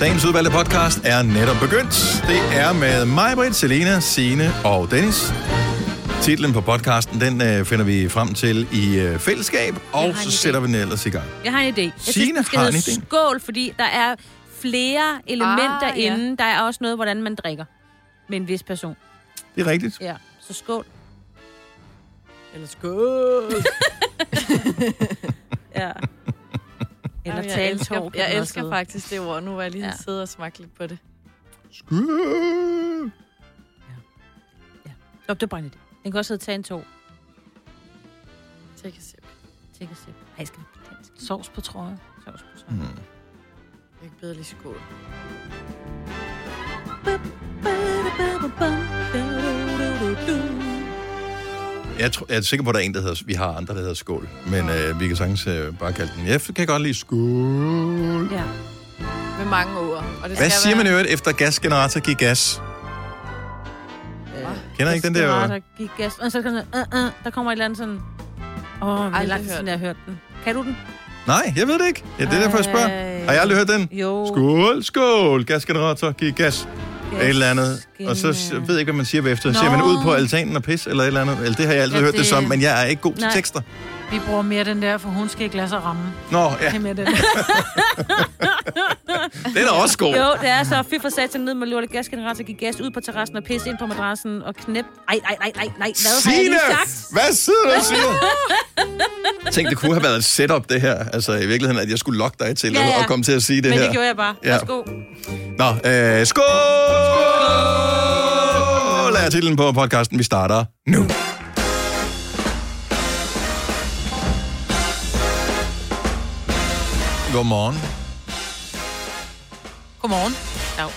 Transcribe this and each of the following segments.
Dagens udvalgte podcast er netop begyndt. Det er med mig, Britt, Selena, Sine og Dennis. Titlen på podcasten, den øh, finder vi frem til i øh, fællesskab, og så idé. sætter vi den ellers i gang. Jeg har en idé. Jeg Signe synes, den skal har en hedde idé. skål, fordi der er flere elementer Ah, ja. inde. Der er også noget, hvordan man drikker med en vis person. Det er rigtigt. Ja, så skål. Eller skål. Ja. Eller Jamen, jeg elsker, tår. jeg elsker faktisk det ord. Nu var jeg lige Ja. ja. sidde og smage lidt på det. Skål. Nå, det er bare en idé. Den kan også hedde tage en tår. Take a sip. Take a sip. Ej, skal vi? Sovs på trøje. Sovs på sådan. Hmm. Jeg kan bedre lige skål. Jeg, tror, jeg er sikker på, at der er en, der hedder, vi har andre, der hedder skål. Men øh, vi kan sagtens øh, bare kalde den. Jeg kan godt lide skål. Ja. Med mange ord. Og det Hvad skal siger man i være... øvrigt efter gasgenerator giver gas? Kender I ikke den der? Der gik gas. Og så kan sådan, uh, uh, der kommer et eller andet sådan... Åh, oh, det er lang tid jeg har hørt den. Kan du den? Nej, jeg ved det ikke. Ja, det er derfor, jeg spørger. Har jeg aldrig hørt den? Jo. Skål, skål, gasgenerator, giv gas. Et eller andet. Og så s- ved jeg ikke, hvad man siger bagefter. Siger man ud på altanen og pis, eller et eller andet? Eller det har jeg altid Ja, hørt det det- som, men jeg er ikke god til Nej. tekster. Vi bruger mere den der, for hun skal ikke lade sig ramme. Nå, ja, Det er mere den. den er også god. Jo, det er så. Fy for satan ned med lortet gasgenerator, gik gas ud på terrassen og pisse ind på madrassen og knep. Ej, ej, ej, ej, nej. Hvad har jeg Signe! lige sagt? Hvad sidder du og siger? Tænk, det kunne have været et setup, det her. Altså i virkeligheden, at jeg skulle lokke dig til Ja, ja. at komme til at sige det Men her. det gjorde jeg bare. Ja. Værsgo. Nå, øh, skål! Skål! er titlen på podcasten. Vi starter nu. Godmorgen. Godmorgen. Dag.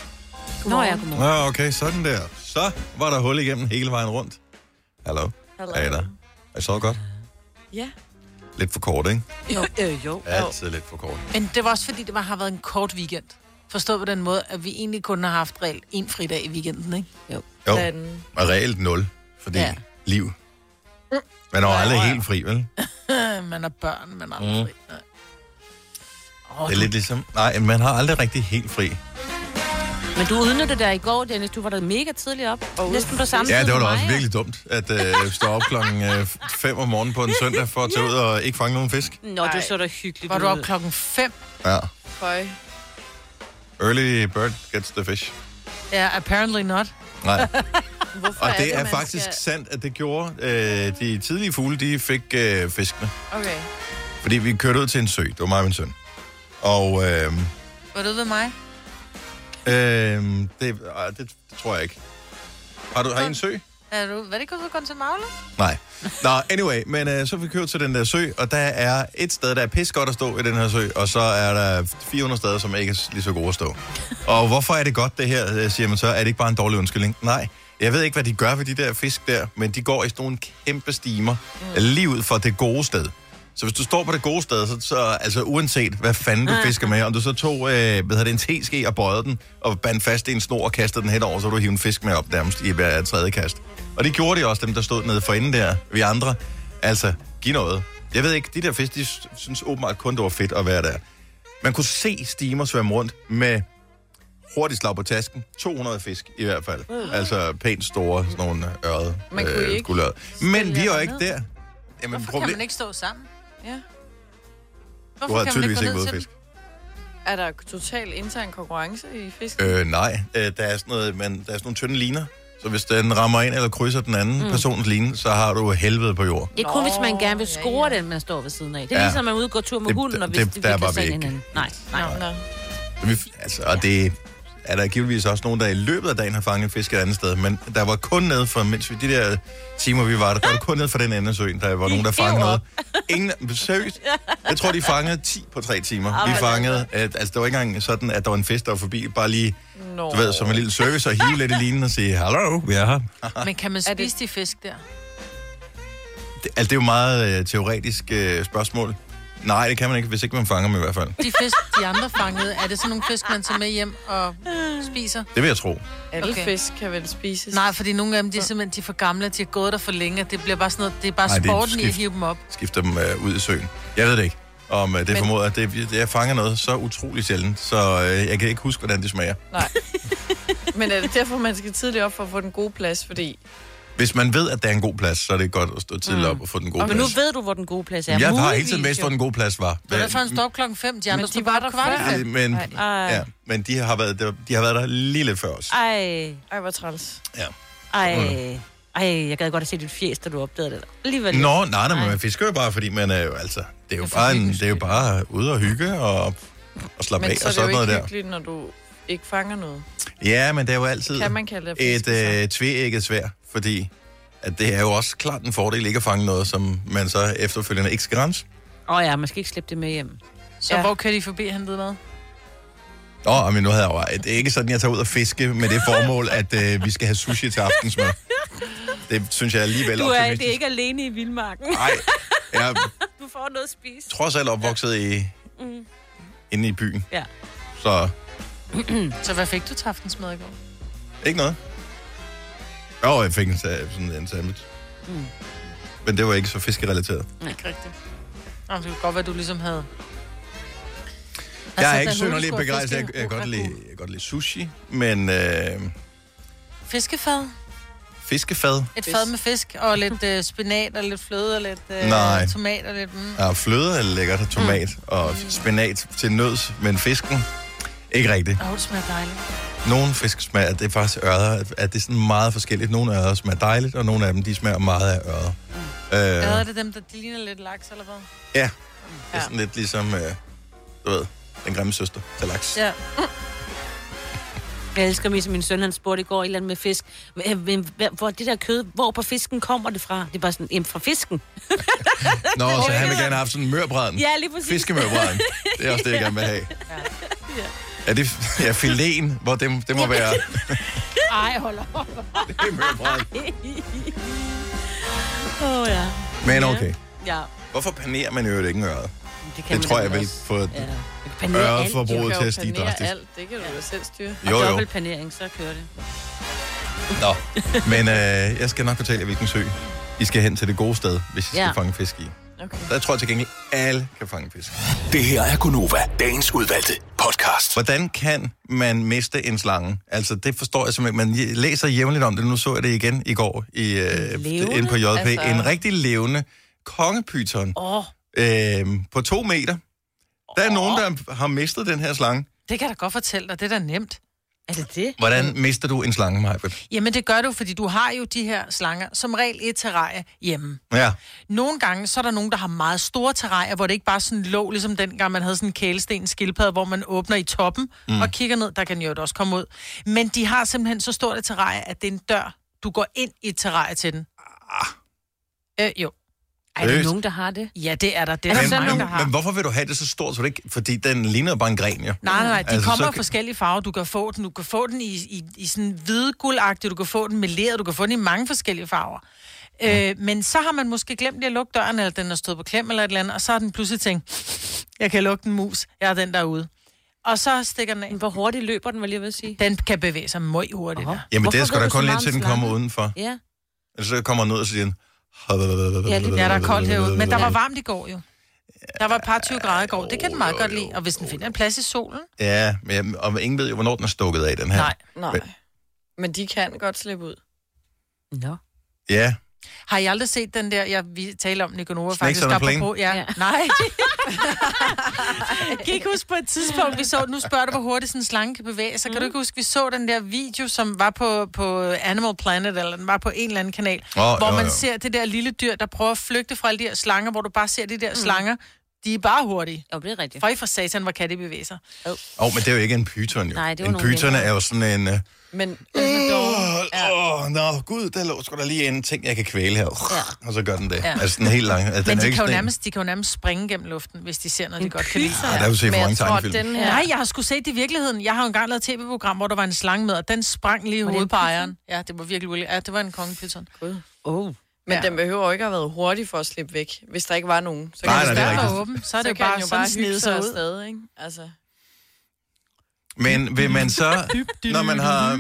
Nå ja, godmorgen. Ja, okay, sådan der. Så var der hul igennem hele vejen rundt. Hallo? Hallo. Er I der? Er I så godt? Ja. Lidt for kort, ikke? Jo, øh, jo. Altid lidt for kort. Men det var også fordi, det var, har været en kort weekend. Forstået på den måde, at vi egentlig kun har haft reelt en fridag i weekenden, ikke? Jo. Jo, Den, og reelt nul, fordi ja. Ja. liv. Man er jo aldrig helt fri, vel? man er børn, man er Mm. aldrig fri. Nej. Åh, Det er lidt ligesom... Nej, man har aldrig rigtig helt fri. Men du udnyttede der i går, Dennis. Du var der mega tidligt op. Og Næsten på samme Ja, tid det var da også mig, virkelig dumt, at øh, stå op klokken 5 om morgenen på en søndag for at tage ud og ikke fange nogen fisk. Nå, det så da hyggeligt Var du ud. op klokken 5? Ja. føj. Early bird gets the fish. Ja, apparently not. Nej. Hvorfor Og det er man faktisk Skal... sandt, at det gjorde øh, de tidlige fugle, de fik øh, fiskene. Okay. Fordi vi kørte ud til en sø. Det var mig og min søn. Og øh, Var du ude ved mig? øh, det, øh, det, det tror jeg ikke. Har du har I en sø? Er du, hvad er det gået ud til Magle? Nej. Nå, anyway, men øh, så vi kørt til den der sø, og der er et sted, der er pis godt at stå i den her sø, og så er der 400 steder, som ikke er lige så gode at stå. Og hvorfor er det godt det her, øh, siger man så? Er det ikke bare en dårlig undskyldning? Nej. Jeg ved ikke, hvad de gør ved de der fisk der, men de går i sådan nogle kæmpe stimer mm. lige ud for det gode sted. Så hvis du står på det gode sted, så, så altså uanset hvad fanden du fisker med, om du så tog øh, hvad hedder det, en teske og bøjede den, og bandt fast i en snor og kastede den henover, så du hive en fisk med op nærmest i hver tredje kast. Og det gjorde de også, dem der stod nede for enden der, vi andre. Altså, giv noget. Jeg ved ikke, de der fisk, de synes åbenbart kun, det var fedt at være der. Man kunne se stimer svømme rundt med hurtigt slag på tasken. 200 fisk i hvert fald. Altså pænt store, sådan nogle ørede. Man kunne ikke guldørrede. Men vi er jo ikke der. Jamen, Hvorfor kan man ikke stå sammen? Ja. Du Hvorfor har kan man tydeligvis ikke ned ude til fisk. Er der total intern konkurrence i fisk? Øh, nej, øh, der er sådan noget, men der er sådan nogle tynde liner. Så hvis den rammer ind eller krydser den anden mm. persons line, så har du helvede på jord. Det er kun, hvis man gerne vil Nå, score ja, ja. den, man står ved siden af. Det er Ja. ligesom, at man gå tur med Det- hunden, og det- hvis det- det, der vi kan se vi ikke. hinanden. Nej, nej. Nå, nå. Vi, altså, og det er der givetvis også nogen, der i løbet af dagen har fanget fisk et andet sted. Men der var kun ned for, mens vi, de der timer, vi var der, der var kun ned for den anden søen, der var nogen, der fangede noget. Ingen, seriøst, jeg tror, de fangede 10 på tre timer. Vi fangede, at, altså det var ikke engang sådan, at der var en fisk, der var forbi, bare lige, Nå. du ved, som en lille service, og hive lidt i linen og sige, hallo, vi er her. Men kan man det- spise de fisk der? Det, altså, det er jo meget øh, teoretisk øh, spørgsmål. Nej, det kan man ikke, hvis ikke man fanger dem i hvert fald. De fisk, de andre fangede, er det sådan nogle fisk, man tager med hjem og spiser? Det vil jeg tro. Alle Okay. fisk kan vel spises? Nej, fordi nogle af dem, de er simpelthen de er for gamle, de har gået der for længe, det bliver bare sådan noget, det er bare Nej, det er sporten i at skift. hive dem op. Skifter dem øh, ud i søen. Jeg ved det ikke. om øh, det Men- formoder, at det, det, jeg fanger noget så utroligt sjældent, så øh, jeg kan ikke huske, hvordan det smager. Nej. Men er det derfor, man skal tidligt op for at få den gode plads? Fordi Hvis man ved, at der er en god plads, så er det godt at stå tidligt op og få den gode Men nu plads. ved du, hvor den gode plads er. jeg har hele tiden vidst, jo. hvor den gode plads var. Det er derfor, han står op klokken 5. De andre Men de bare var der kvart i fem. Men, ja, men de har, været, der- de har været der lige lidt før os. ej, ej, hvor træls. Ja. ej. Ej, jeg gad godt have set dit fjes, da du opdagede det. Alligevel. Nå, nej, nej, men man fisker jo bare, fordi man er jo altså... Det er jo, bare, en, det er jo bare ude og hygge og, og slappe Men af så og er det jo sådan ikke noget der. hyggeligt, når du ikke fanger noget. Ja, men det er jo altid Kan man kalde det et øh, tvægget svær, fordi at det er jo også klart en fordel ikke at fange noget, som man så efterfølgende ikke skal rense. Åh oh, ja, man skal ikke slippe det med hjem. Så Ja. hvor kører de forbi og hentede mad? Åh, oh, men nu havde jeg jo... Det er ikke sådan, jeg tager ud og fiske med det formål, at øh, vi skal have sushi til aftensmad. Det synes jeg alligevel Du er, det optimistisk. er ikke alene i vildmarken. Nej, jeg er Du får noget at spise. trods alt opvokset i, Mm. inde i byen. Ja. Så Så hvad fik du til aftensmad i går? ikke noget. Jo, jeg fik en, sådan en sandwich. Mm. Men det var ikke så fiskerelateret. Ikke rigtigt. Nå, det kunne godt være, du ligesom havde... Jeg er Altså, ikke Hulsgaard begejstret. Jeg, jeg, kan godt lide, jeg kan godt lide sushi, men øh, Fiskefad. fiskefad, Et fad med fisk og lidt øh, spinat og lidt fløde og lidt øh, Nej. tomat og lidt... Mm. ja, fløde er lækkert, og tomat Mm. og spinat til nøds, men fisken, ikke rigtigt. Åh, det smager dejligt. Nogle fisk smager, det er faktisk ørder, at- det er sådan meget forskelligt. Nogle ørder smager dejligt, og nogle af dem, de smager meget af ørder. Ja. Er Øh, det dem, der de ligner lidt laks eller hvad? ja, det er sådan lidt ligesom, øh, du ved, den grimme søster til laks. Ja. Jeg elsker mig, som min søn han spurgte i går, et eller andet med fisk. Hvor det der kød, hvor på fisken kommer det fra? Det er bare sådan, jamen fra fisken. Nå, så han vil gerne have sådan en mørbræden. Ja, lige præcis. Fiskemørbræden. Det er også det, jeg gerne vil have. Er det ja, filéen, hvor det, det må være Ej, hold op. det er mørbræden. Åh, oh, ja. Men okay. Ja, Hvorfor panerer man jo ikke en ørred? det kan Det man tror jeg vil få Ja. Øredforbruget Du til at stige drastisk. alt. Det kan du jo selv styre. Jo, Og jo. dobbeltpanering, så kører det. Nå. Men øh, jeg skal nok fortælle jer, hvilken sø I skal hen til det gode sted, hvis I skal Ja. fange fisk i. Okay. Der tror jeg til gengæld, alle kan fange fisk. Det her er Gunova, dagens udvalgte podcast. Hvordan kan man miste en slange? Altså, det forstår jeg simpelthen. Man læser jævnligt om det. Nu så jeg det igen i går i, øh, Levende? inde på JP. Altså- En rigtig levende kongepyton oh, øh, på to meter. Der er nogen, der har mistet den her slange. Det kan jeg da godt fortælle dig. Det er da nemt. Er det det? Hvordan mister du en slange, Majbert? Jamen, det gør du, fordi du har jo de her slanger, som regel i et terrarie hjemme. Ja. Nogle gange, så er der nogen, der har meget store terrarier, hvor det ikke bare sådan lå, ligesom dengang man havde sådan en kælesten skildpadde, hvor man åbner i toppen mm. og kigger ned, der kan jo også komme ud. Men de har simpelthen så stort et terrarie, at det er en dør. Du går ind i et terrarie til den. Øh, jo. Er der nogen, der har det? Ja, det er der. Det er Er der der Men, der men, har. men hvorfor vil du have det så stort? Så det ikke, fordi den ligner bare en gren, jo. Nej, nej. De Altså, kommer så i forskellige farver. Du kan få den, du kan få den i, i, i sådan hvide guldagtig, du kan få den med ler, du kan få den i mange forskellige farver. Øh, men så har man måske glemt lige at lukke døren, eller den er stået på klem eller et eller andet, og så har den pludselig tænkt, jeg kan lukke den mus, jeg er den derude. Og så stikker den af. Hvor hurtigt løber den, var jeg lige ved at sige? Den kan bevæge sig meget hurtigt. Aha. der. Jamen, Hvorfor det er sgu ved da kun lidt til, den kommer udenfor. Ja. Ellers så kommer den ud, og så siger den... Ja, lidt- Ja, der er koldt herude. Men der var varmt i går jo. Der var et par 20 grader i går. Det kan den meget godt lide. Og hvis den finder en plads i solen. Ja, men og ingen ved jo, hvornår den er stukket af, den her. Nej. Nej. Men- Men de kan godt slippe ud. Nå. Ja, Har I aldrig set den der, jeg vi taler om Nikonova Snakes faktisk? on a plane? apropos- Ja. Ja. Nej. kan I ikke huske på et tidspunkt, vi så, nu spørger du, hvor hurtigt sådan en slange kan bevæge sig. Kan du ikke huske, vi så den der video, som var på, på Animal Planet, eller den var på en eller anden kanal, Åh, hvor jo, man jo. ser det der lille dyr, der prøver at flygte fra alle de her slanger, hvor du bare ser de der slanger, de er bare hurtige. Jo, det er rigtigt. For i for satan, hvor kan de bevæge sig? Åh, oh, men det er jo ikke en pyton, jo. Nej, det er en pyton er jo sådan en... Uh, Men altså, dog, Åh, oh, nå, gud, der lå sgu da lige en ting, jeg kan kvæle her. Ja. Og så gør den det. Ja. Altså, den er helt lang. Altså, den Men er de ikke kan, jo sådan en- nærmest, de kan jo nærmest springe gennem luften, hvis de ser noget, de godt kan lide. Ja, der har du set for mange tegnefilm. den her... Nej, jeg har sgu set det i virkeligheden. Jeg har jo engang lavet et tv-program, hvor der var en slange med, og den sprang lige i hovedet en på ejeren. Ja, det var virkelig, virkelig. Ja, det var en kongepyton. Gud. Oh. Men Ja. den behøver jo ikke at have været hurtig for at slippe væk, hvis der ikke var nogen. Så Nej, kan nej, den det er bare- rigtigt. var åben, så er det så jo kan bare, den jo sådan bare snede hygge sig sig ud. afsted, ikke? Altså, Men vil man så, når man har,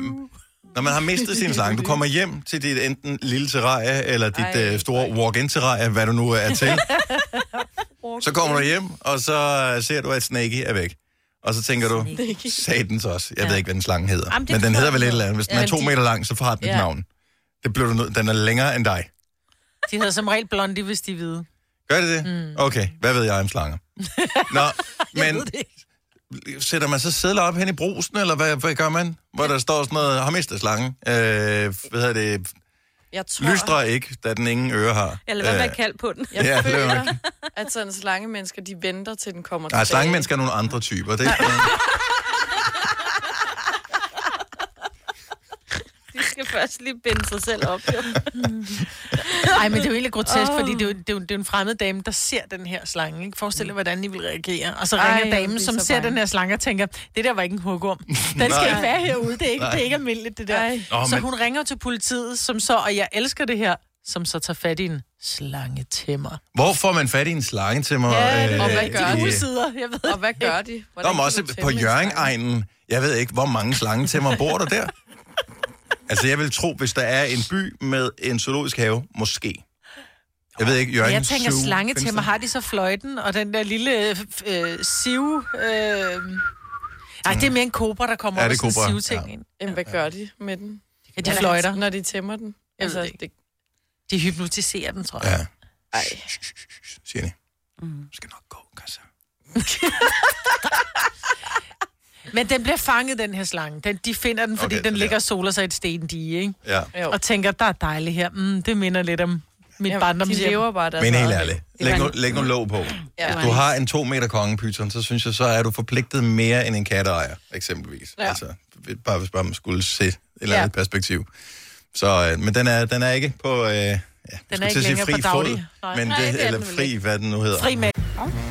når man har mistet sin slange, du kommer hjem til dit enten lille terrarie, eller dit Ej, øh, store walk-in terrarie, hvad du nu er til, Så kommer du hjem, og så ser du, at Snakey er væk. Og så tænker du, satans også. Jeg ved ikke, hvad den slange hedder. Jamen, men den hedder vel et eller andet. Hvis den Ja, er to de- meter lang, så får den et Ja. navn. Det bliver du nødt. Den er længere end dig. De hedder som regel blondie, hvis de er hvide. Gør det det? Mm. Okay, hvad ved jeg om slanger? Nå, men sætter man så sædler op hen i brusen, eller hvad, hvad gør man? Hvor der står sådan noget, har mistet slangen. Øh, hvad hedder det? Jeg tror, Lystre ikke, da den ingen øre har. Eller hvad man Øh, kaldt på den. jeg Ja, er føler, at sådan slange mennesker, de venter til den kommer Nej, tilbage. slangemennesker er nogle andre typer. Det er, De skal først lige binde sig selv op. Jo. Nej, men det er jo egentlig grotesk, oh. fordi det er, jo, det, er jo, det er jo en fremmed dame, der ser den her slange. Ikke? Forestil dig, hvordan I vil reagere. Og så Ej, ringer damen, som ser bange. den her slange og tænker, det der var ikke en hugorm. Den skal Nej. ikke være herude. Det er ikke, det er ikke almindeligt, det der. Ej. Nå, så men- hun ringer til politiet, som så, og jeg elsker det her, som så tager fat i en slangetemmer. hvor får man fat i en slange til mig? Ja, det og øh, hvad gør de? Sider, jeg ved Og hvad gør de? Nå, Hvordan men kan også på Jørgen-egnen. Jeg ved ikke, hvor mange slangetemmer bor der der. Altså, jeg vil tro, hvis der er en by med en zoologisk have, måske. Jeg ved ikke, Jørgen jeg tænker, Zoo, slangetemmer, findes der? har de så fløjten, og den der lille øh, øh, siv... Øh... Ej, det er mere en kobra, der kommer Ja, over er sådan sivting ja. ind. Jamen, hvad gør de med den? Ja, de fløjter. Når de tæmmer den? Jeg Altså, det det, De hypnotiserer den, tror jeg. Ja, ej. siger de. Mm. Skal nok gå, Kassa. Men den bliver fanget, den her slange. Den, de finder den, fordi Okay, okay, den ligger der. og soler sig i et stendige, ikke? Ja. Jo. Og tænker, der er dejligt her. Mm, det minder lidt om mit Ja, ja, de barndomshjem. lever bare deres Men helt ærligt, Det læg nu, læg nu låg på. Ja. Hvis du har en to meter kongepyton, så synes jeg, så er du forpligtet mere end en katteejer, eksempelvis. Ja. Altså, bare hvis bare man skulle se et eller Ja. andet perspektiv. Så, øh, men den er, den er ikke på, øh, ja, den er ikke længere på daglig. Nej. men Nej, det, det er eller fri, hvad den nu hedder. Fri med. Oyster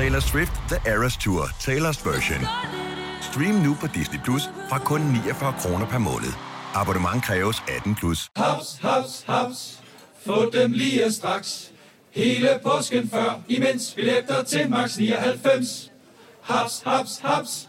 Taylor Swift The Eras Tour, Taylor's version. Stream nu på Disney Plus fra kun 49 kroner per måned. Abonnement kræves 18 plus. Haps, haps, haps. Få dem lige straks. Hele påsken før, imens billetter til max 99. Haps, haps, haps.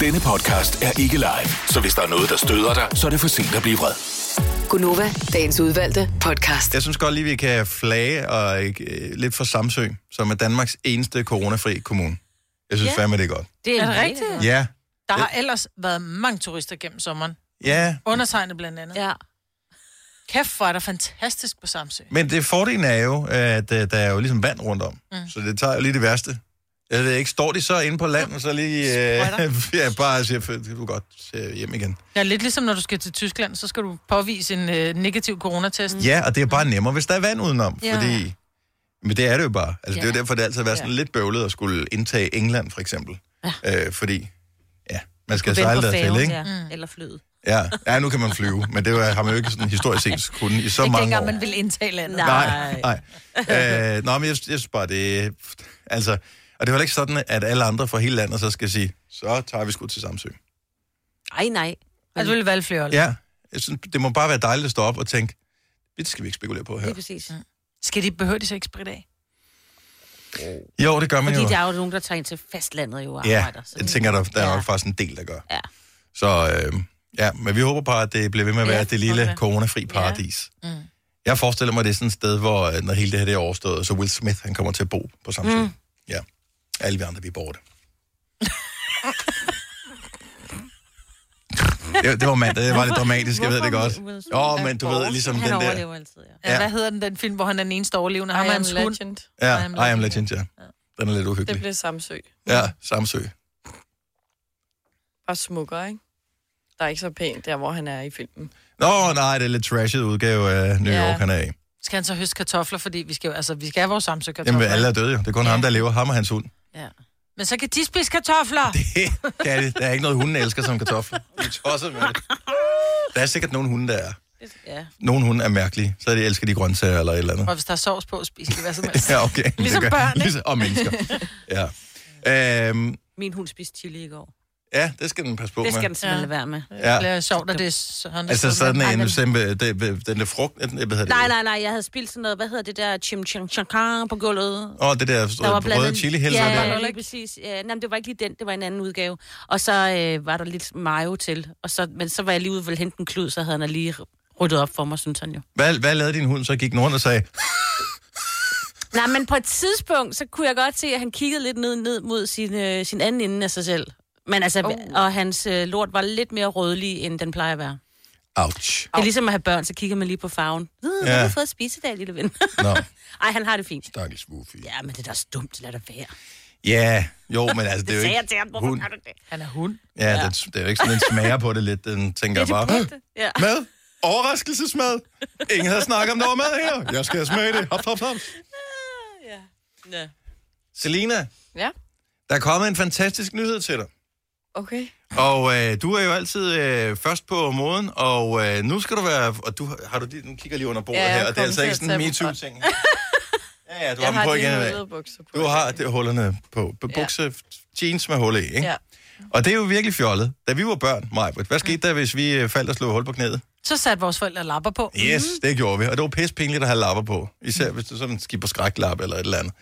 Denne podcast er ikke live, så hvis der er noget, der støder dig, så er det for sent at blive vred. Gunova, dagens udvalgte podcast. Jeg synes godt lige, vi kan flage og, øh, lidt for Samsø, som er Danmarks eneste coronafri kommune. Jeg synes Ja. fandme, det er godt. Det Er det mega rigtigt? Ja, Der har ellers været mange turister gennem sommeren. ja, Undertegnet blandt andet. Ja. Kæft, hvor er der fantastisk på Samsø. men det fordelen er jo, at øh, der er jo ligesom vand rundt om. Mm. Så det tager jo lige det værste. Jeg ved ikke, står de så inde på land, så lige øh, ja, bare siger, du godt se hjem igen. Ja, lidt ligesom når du skal til Tyskland, så skal du påvise en øh, negativ coronatest. Mm. Ja, og det er bare nemmere, hvis der er vand udenom, Ja. fordi... Men det er det jo bare. Altså, det er jo Ja. derfor, det altid har været sådan lidt bøvlet at skulle indtage England, for eksempel. Ja. Øh, fordi, ja, man skal sejle på dertil, færgen, ikke? ja. Eller flyet. Ja. ja, nu kan man flyve, men det var, har man jo ikke sådan historisk set kunnet i så Ikke mange dengang år. man vil indtage landet. Nej, nej. øh, nå, men jeg, jeg synes bare, det. Altså, og det er vel ikke sådan, at alle andre fra hele landet så skal sige, så tager vi sgu til Samsø. Ej, nej. Altså, du vil flere Ja, jeg synes, det må bare være dejligt at stå op og tænke, det skal vi ikke spekulere på her. Lige præcis. Skal de behøve de så ikke spritte af? Jo, det gør man Fordi jo. der er jo nogen, der tager ind til fastlandet jo og Ja, arbejder. så jeg det- tænker, der, der er Ja. nok faktisk en del, der gør. Ja. Så øh, ja, men vi håber på, at det bliver ved med at være Ja, det lille okay. coronafri paradis. Mm. Jeg forestiller mig, det er sådan et sted, hvor øh, når hele det her det er overstået, så Will Smith, han kommer til at bo på Samsø. Mm. Ja. Alle vi andre, vi er borte. det, det var mandag, det var lidt dramatisk, jeg ved det godt. Åh, oh, men du ved, ligesom han den der... Han altid, ja. ja. Hvad hedder den, den film, hvor han er den eneste overlevende? Ham I, am legend. Ja, I am legend. I am legend, ja. Den er lidt uhyggelig. Det bliver Samsø. Ja, Samsø. Bare smukker, ikke? Der er ikke så pænt der, hvor han er i filmen. Nå, nej, det er lidt trashet udgave af New ja. York, han er i. Skal han så høste kartofler, fordi vi skal, altså, vi skal have vores Samsø-kartofler? Jamen, alle er døde jo. Det er kun ja. ham, der lever. Ham og hans hund ja. Men så kan de spise kartofler. Det kan det. Der er ikke noget, hunden elsker som kartofler. De er tosset med det. Der er sikkert nogle hunde, der er. ja. Nogle hunde er mærkelige, så de elsker de grøntsager eller et eller andet. Og hvis der er sovs på, spiser de hvad som helst. Ja, okay. Ligesom børn, ikke? Ligesom, og mennesker. Ja. Øhm, Min hund spiste chili i går. Ja, det skal den passe på Det skal med. den simpelthen lade være med. Ja. Det er sjovt, at det er sådan. Altså sådan en den- det, den der frugt, hvad hedder det? Nej, nej, nej, jeg havde spildt sådan noget, hvad hedder det der, chimchanga på gulvet. Åh, det der, Der var blandt røde chili Ja, helser ja, der. lige præcis. Ja, nej, men det var ikke lige den, det var en anden udgave. Og så øh, var der lidt mayo til. Og så, men så var jeg lige ude og ville hente en klud, så havde han lige ryddet op for mig, synes han jo. Hvad, hvad lavede din hund? Så gik den rundt og sagde, Nej, men på et tidspunkt, så kunne jeg godt se, at han kiggede lidt ned, ned mod sin, øh, sin anden ende af sig selv. Men altså, oh. og hans øh, lort var lidt mere rødlig, end den plejer at være. ouch. Det er ligesom at have børn, så kigger man lige på farven. Øh, Ja. har du fået at spise i dag, lille ven? Nå, Ej, han har det fint. stakkels Wuffy. Ja, men det er da dumt, lad det være. Ja, jo, men altså, det Det er jo sagde jeg ikke til ham, hvorfor hund. har du det? Han er hund. Ja, den, det er jo ikke sådan, den smager på det lidt. Den tænker Det er bare, det. Ja. mad, overraskelsesmad. Ingen havde snakket om, der var mad her. Jeg skal smage det. Hop, hop, hop. ja. Selina, Ja, der er kommet en fantastisk nyhed til dig. Okay. Og øh, du er jo altid øh, først på moden, og øh, nu skal du være... Og du har du nu kigger jeg lige under bordet Ja, jeg her, og det er altså ikke sådan en MeToo-ting. Ja, ja, du Jeg har dem har på igen. bukser på. Du har det, hullerne på. på Ja. bukse, jeans med huller i, ikke? Ja. Og det er jo virkelig fjollet. Da vi var børn, Majbrit, hvad skete der, hvis vi øh, faldt og slog hul på knæet? Så satte vores forældre lapper på. Yes, det gjorde vi. Og det var pisse pinligt at have lapper på. Især hvis du sådan skipper skræklap eller et eller andet.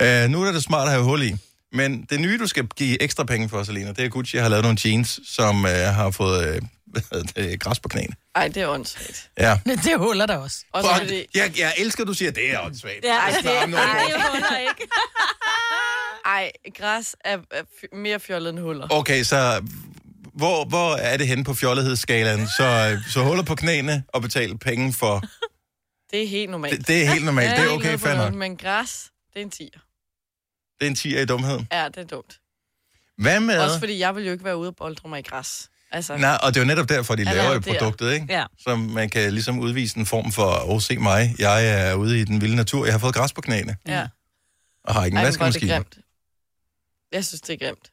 Ja. Uh, nu er det smart at have hul i. Men det nye, du skal give ekstra penge for, Selina, det er Gucci har lavet nogle jeans, som uh, har fået hvad hedder det, græs på knæene. Ej, det er åndssvagt. Ja. Det huller der også. Også Og fordi... jeg, jeg elsker, at du siger, at det er åndssvagt. Ja, Ej, det, ej, det huller ikke. ej, græs er, er f- mere fjollet end huller. Okay, så hvor, hvor er det henne på fjollighedsskalaen? Så, så huller på knæene og betale penge for... Det er helt normalt. Det, det er helt normalt. Ja, det er okay, fair nok. Men græs, det er en tiger. Det er en 10 i dumhed. Ja, det er dumt. Hvad med... Også fordi jeg vil jo ikke være ude og boldre mig i græs. Altså, Nej, og det er jo netop derfor, de Ja, laver jo det produktet, ikke? Ja. Så man kan ligesom udvise en form for, åh, se mig, jeg er ude i den vilde natur, jeg har fået græs på knæene, ja. og har ikke en Ej, er vaskemaskine. grimt. Jeg synes, det er grimt.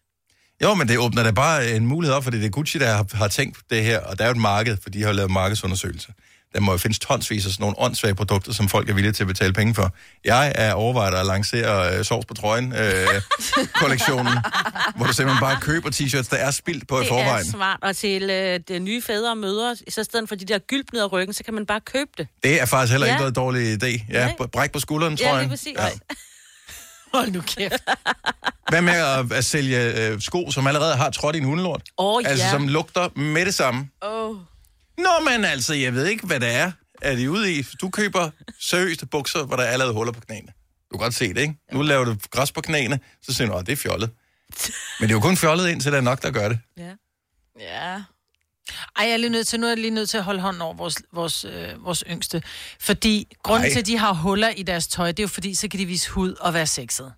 Jo, men det åbner da bare en mulighed op, fordi det er Gucci, der har, har tænkt det her, og der er jo et marked, for de har lavet markedsundersøgelser. Der må jo findes tonsvis af sådan nogle åndssvage produkter, som folk er villige til at betale penge for. Jeg er overvejet at lancere øh, sovs på trøjen øh, kollektionen, hvor du simpelthen bare køber t-shirts, der er spildt på i Det forvejen. er smart. Og til øh, det nye fædre og mødre, så i stedet for de der gylp ned ad ryggen, så kan man bare købe det. Det er faktisk heller Ja. ikke noget dårlig idé. Ja, Nej. bræk på skulderen, tror Ja, jeg. lige præcis. Hold nu kæft. Hvad med at, at sælge øh, sko, som allerede har trådt i en hundelort? Åh, Altså, ja. som lugter med det samme. Åh, oh, Nå, men altså, jeg ved ikke, hvad det er. Er de ude i? Du køber seriøst bukser, hvor der er allerede huller på knæene. Du kan godt se det, ikke? Nu laver du græs på knæene, så siger du, at det er fjollet. Men det er jo kun fjollet indtil der er nok, der gør det. ja. ja. Ej, jeg er lige nødt til, nu er jeg lige nødt til at holde hånden over vores, vores, øh, vores yngste. Fordi grunden Ej. til, at de har huller i deres tøj, det er jo fordi, så kan de vise hud og være sexet.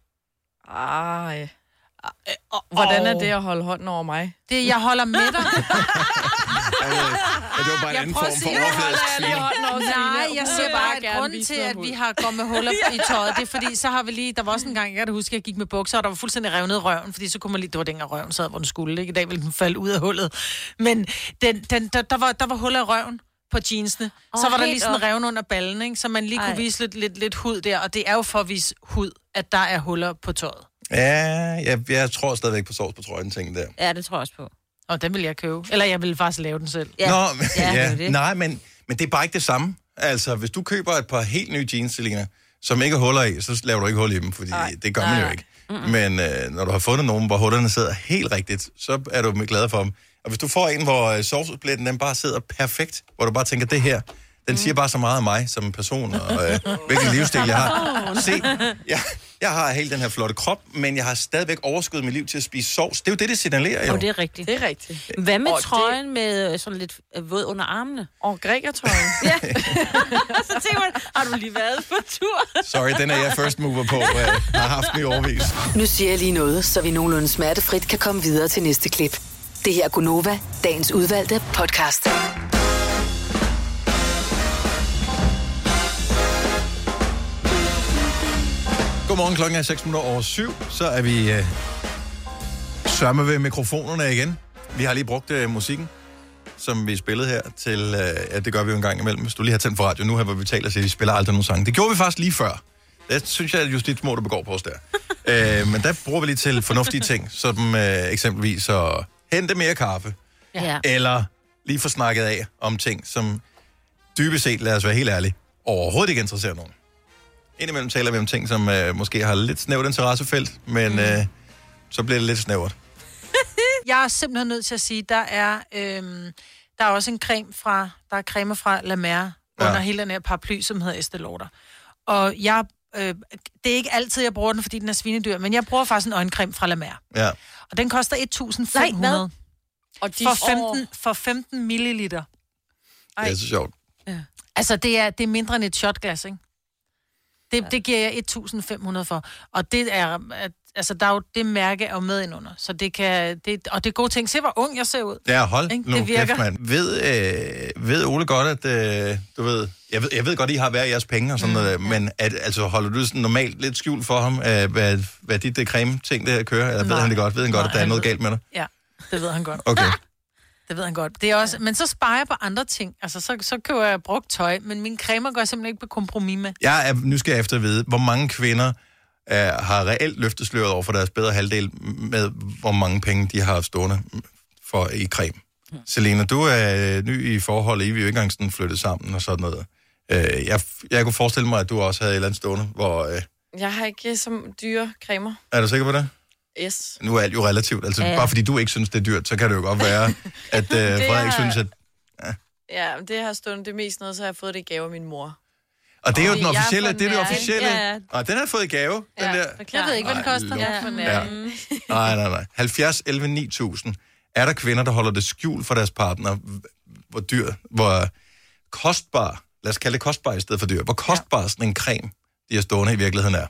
Ej. Og, Hvordan er det at holde hånden over mig? Det, jeg holder med dig. Det var bare en Jeg anden prøver form at for overfladisk svin. Nej, jeg siger bare, at grunden til, at vi har gået med huller i tøjet, det er fordi, så har vi lige, der var også en gang, jeg kan huske, at jeg gik med bukser, og der var fuldstændig revnet røven, fordi så kunne man lige, det var dengang røven sad, hvor den skulle, ikke? I dag ville den falde ud af hullet. Men den, den, der, der, var, der var huller i røven på jeansene. Åh, så var der lige sådan op. revne under ballen, ikke? Så man lige kunne Ej. vise lidt, lidt, lidt hud der, og det er jo for at vise hud, at der er huller på tøjet. Ja, jeg, jeg tror stadigvæk på sovs på trøjen, ting der. ja, det tror jeg også på. Og den vil jeg købe. Eller jeg vil faktisk lave den selv. Ja. Nå, ja, det er ja, jo det. nej, men, men det er bare ikke det samme. Altså, hvis du køber et par helt nye jeans, Selina, som ikke har huller i, så laver du ikke hul i dem, fordi Nej. det gør man jo Nej. ikke. Men øh, når du har fundet nogen, hvor hullerne sidder helt rigtigt, så er du glad for dem. Og hvis du får en, hvor øh, sovsblætten den bare sidder perfekt, hvor du bare tænker, det her, Den siger bare så meget om mig som person, og øh, hvilken livsstil jeg har. Se, jeg, jeg har helt den her flotte krop, men jeg har stadigvæk overskud i mit liv til at spise sovs. Det er jo det, det signalerer jo. Og det er rigtigt. Det er rigtigt. Hvad med Og det- trøjen med øh, sådan lidt øh, våd under armene? Og grækertrøjen. ja. så tænker man, har du lige været på tur? Sorry, den er jeg first mover på. Øh, har haft den i overvis. Nu siger jeg lige noget, så vi nogenlunde smertefrit kan komme videre til næste klip. Det her er Gunova, dagens udvalgte podcast. Godmorgen, klokken er 6 minutter over 7. Så er vi øh, sørme ved mikrofonerne igen. Vi har lige brugt øh, musikken, som vi spillede her til... Øh, ja, det gør vi jo en gang imellem. Hvis du lige har tændt for radio nu her, hvor vi taler, så vi spiller aldrig nogen sange. Det gjorde vi faktisk lige før. Det synes jeg, at justitsmord begår på os der. øh, men der bruger vi lige til fornuftige ting, som øh, eksempelvis at hente mere kaffe, Ja. eller lige få snakket af om ting, som dybest set, lad os være helt ærlige, overhovedet ikke interesserer nogen. Indimellem taler vi om ting, som øh, måske har lidt snævert interessefelt, men mm. øh, så bliver det lidt snævert. Jeg er simpelthen nødt til at sige, der er, øhm, der er også en creme fra, der er creme fra La Mer Ja. under hele den her paraply, som hedder Estée Lauder. Og jeg, øh, det er ikke altid, jeg bruger den, fordi den er svinedyr, men jeg bruger faktisk en øjencreme fra La Mer. Ja. Og den koster 1.500 Nej, hvad? Og de for 15, for 15 milliliter. Det er så sjovt. Altså, det er, det er mindre end et shotglas, ikke? Det, det giver jeg 1.500 for. Og det er, at- altså, der er jo det mærke er jo med ind under. Så det kan, det, og det er gode ting. Se, hvor ung jeg ser ud. Ja, hold Ikke? nu Det virker. kæft, mand. Ved, øh, ved Ole godt, at øh, du ved, jeg ved, jeg ved godt, I har hver jeres penge og sådan mm, noget, men at, altså, holder du sådan normalt lidt skjult for ham, øh, hvad, hvad dit det creme-ting der kører? Eller ved Nej. han det godt? Ved han godt, Nej, at der er noget ved- galt med dig? Ja, det ved han godt. Okay. Det ved han godt. Det er også, men så sparer jeg på andre ting. Altså, så, så køber jeg brugt tøj, men mine cremer går jeg simpelthen ikke på kompromis med. Jeg er nysgerrig efter at vide, hvor mange kvinder øh, har reelt løftet sløret over for deres bedre halvdel med, hvor mange penge de har stående for i creme. Selena, du er øh, ny i forholdet. I er jo ikke engang sådan flyttet sammen og sådan noget. Øh, jeg, jeg kunne forestille mig, at du også havde et eller andet stående, hvor... Øh, Jeg har ikke så dyre cremer. er du sikker på det? Yes. Nu er alt jo relativt. Altså, Ja. ja. bare fordi du ikke synes, det er dyrt, så kan det jo godt være, at øh, Frederik har- synes, at... Ja, det har stået det mest noget, så har jeg fået det i gave af min mor. Og det er jo den officielle, det er det officielle. Ja, ja. Og den har fået i gave, den der. Jeg ved ikke, hvad den koster. Ja, for Ja. nær. Nej, nej, nej. 70, 11, 9000. Er der kvinder, der holder det skjult for deres partner? Hvor dyr, hvor kostbar, lad os kalde det kostbar i stedet for dyr, hvor kostbar sådan en creme, de har stående i virkeligheden er?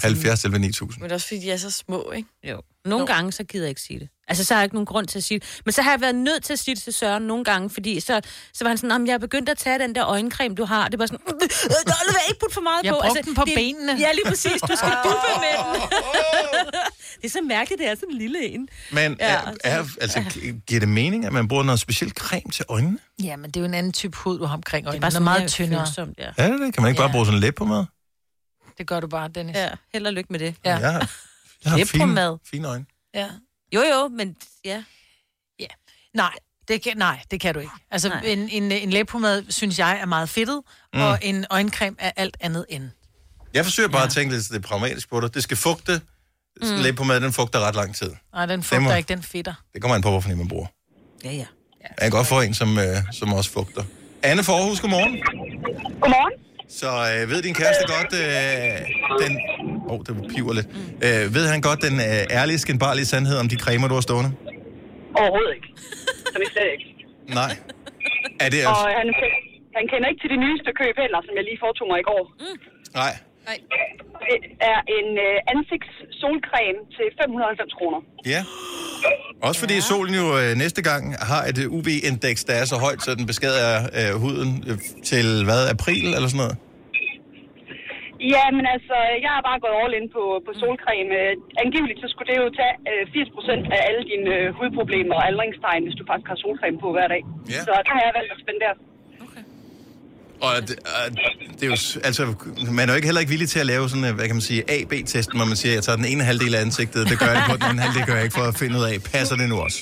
70, 11, 9000. Men det er også fordi, de er så små, ikke? Jo. Nogle gange, så gider jeg ikke sige det. Altså, så har jeg ikke nogen grund til at sige det. Men så har jeg været nødt til at sige det til Søren nogle gange, fordi så, så var han sådan, om jeg er begyndt at tage den der øjencreme, du har. Det var sådan, øh, øh, ikke putte for meget Jeg på. brugte den på det, benene. Ja, lige præcis. Du skal duppe med den. det er så mærkeligt, det er sådan en lille en. Men Ja, er, er, altså, giver det mening, at man bruger noget specielt creme til øjnene? Ja, men det er jo en anden type hud, du har omkring øjnene. bare Den er sådan meget mere tyndere. følsomt, ja. Er det det? Kan man ikke bare bruge sådan en læb på mad? Det gør du bare, Dennis. Ja, held og lykke med det. Ja. Jeg har, jeg har fine, mad. fine øjne. ja. Jo, jo, men ja. Nej, det kan, nej, det kan du ikke. Altså, Nej. en, en, en læbepomade, synes jeg, er meget fedtet, mm. og en øjencreme er alt andet end. Jeg forsøger bare ja. at tænke lidt det pragmatisk på det. Det skal fugte. Mm. Læb på mad, den fugter ret lang tid. Nej, den må- fugter ikke, den fedter. Det kommer an på, hvorfor man bruger. Ja, ja. Jeg kan godt få en, som, øh, som også fugter. Anne for Aarhus, godmorgen. Godmorgen. Så øh, ved din kæreste godt, øh, den... Åh, oh, det piver lidt. Mm. Øh, ved han godt den øh, ærlige, skinbarlige sandhed om de cremer, du har stående? Overhovedet ikke. Som i slet ikke. Nej. Er det Og han, han kender ikke til de nyeste køb heller, som jeg lige foretog mig i går. Mm. Nej. Det er en øh, ansigtssolcreme til 590 kroner. Ja. Også fordi ja. solen jo øh, næste gang har et øh, UV-indeks, der er så højt, så den beskadiger øh, huden øh, til, hvad, april eller sådan noget? Ja, men altså, jeg har bare gået all in på, på solcreme. Angiveligt så skulle det jo tage øh, 80% af alle dine øh, hudproblemer og aldringstegn, hvis du faktisk har solcreme på hver dag. Ja. Så der har jeg valgt at spendere. Og det, øh, det er jo, altså, man er jo ikke heller ikke villig til at lave sådan, øh, hvad kan man sige, A-B-testen, hvor man siger, jeg tager den ene halvdel af ansigtet, det gør jeg på, den anden halvdel gør jeg ikke, for at finde ud af, passer det nu også?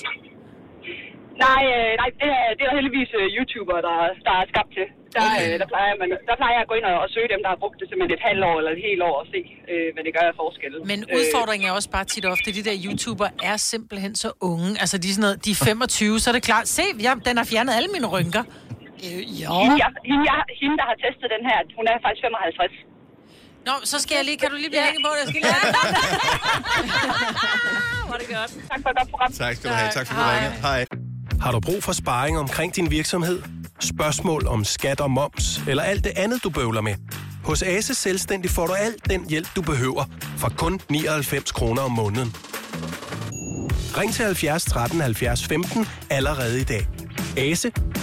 Nej, øh, nej det, er, det er der heldigvis øh, YouTubere, der, der er skabt til. Der, Okay. øh, der, plejer man, der plejer jeg at gå ind og, og søge dem, der har brugt det simpelthen et halvt år eller et helt år og se, øh, hvad det gør af forskel. Men udfordringen er også bare tit ofte, at de der YouTuber er simpelthen så unge. Altså, de er, sådan noget, de er 25, så er det klart, se, jeg, den har fjernet alle mine rynker. Hende, jeg, hende, jeg, hende, der har testet den her, hun er faktisk 55. Nå, så skal jeg lige, kan du lige blive hængende på det? Jeg skal lige Var det godt. Tak for et godt program. Tak skal du have. Tak for at du ringede. Hej. Har du brug for sparring omkring din virksomhed? Spørgsmål om skat og moms, eller alt det andet, du bøvler med? Hos Ase Selvstændig får du alt den hjælp, du behøver, for kun 99 kroner om måneden. Ring til 70 13 70 15 allerede i dag. Ase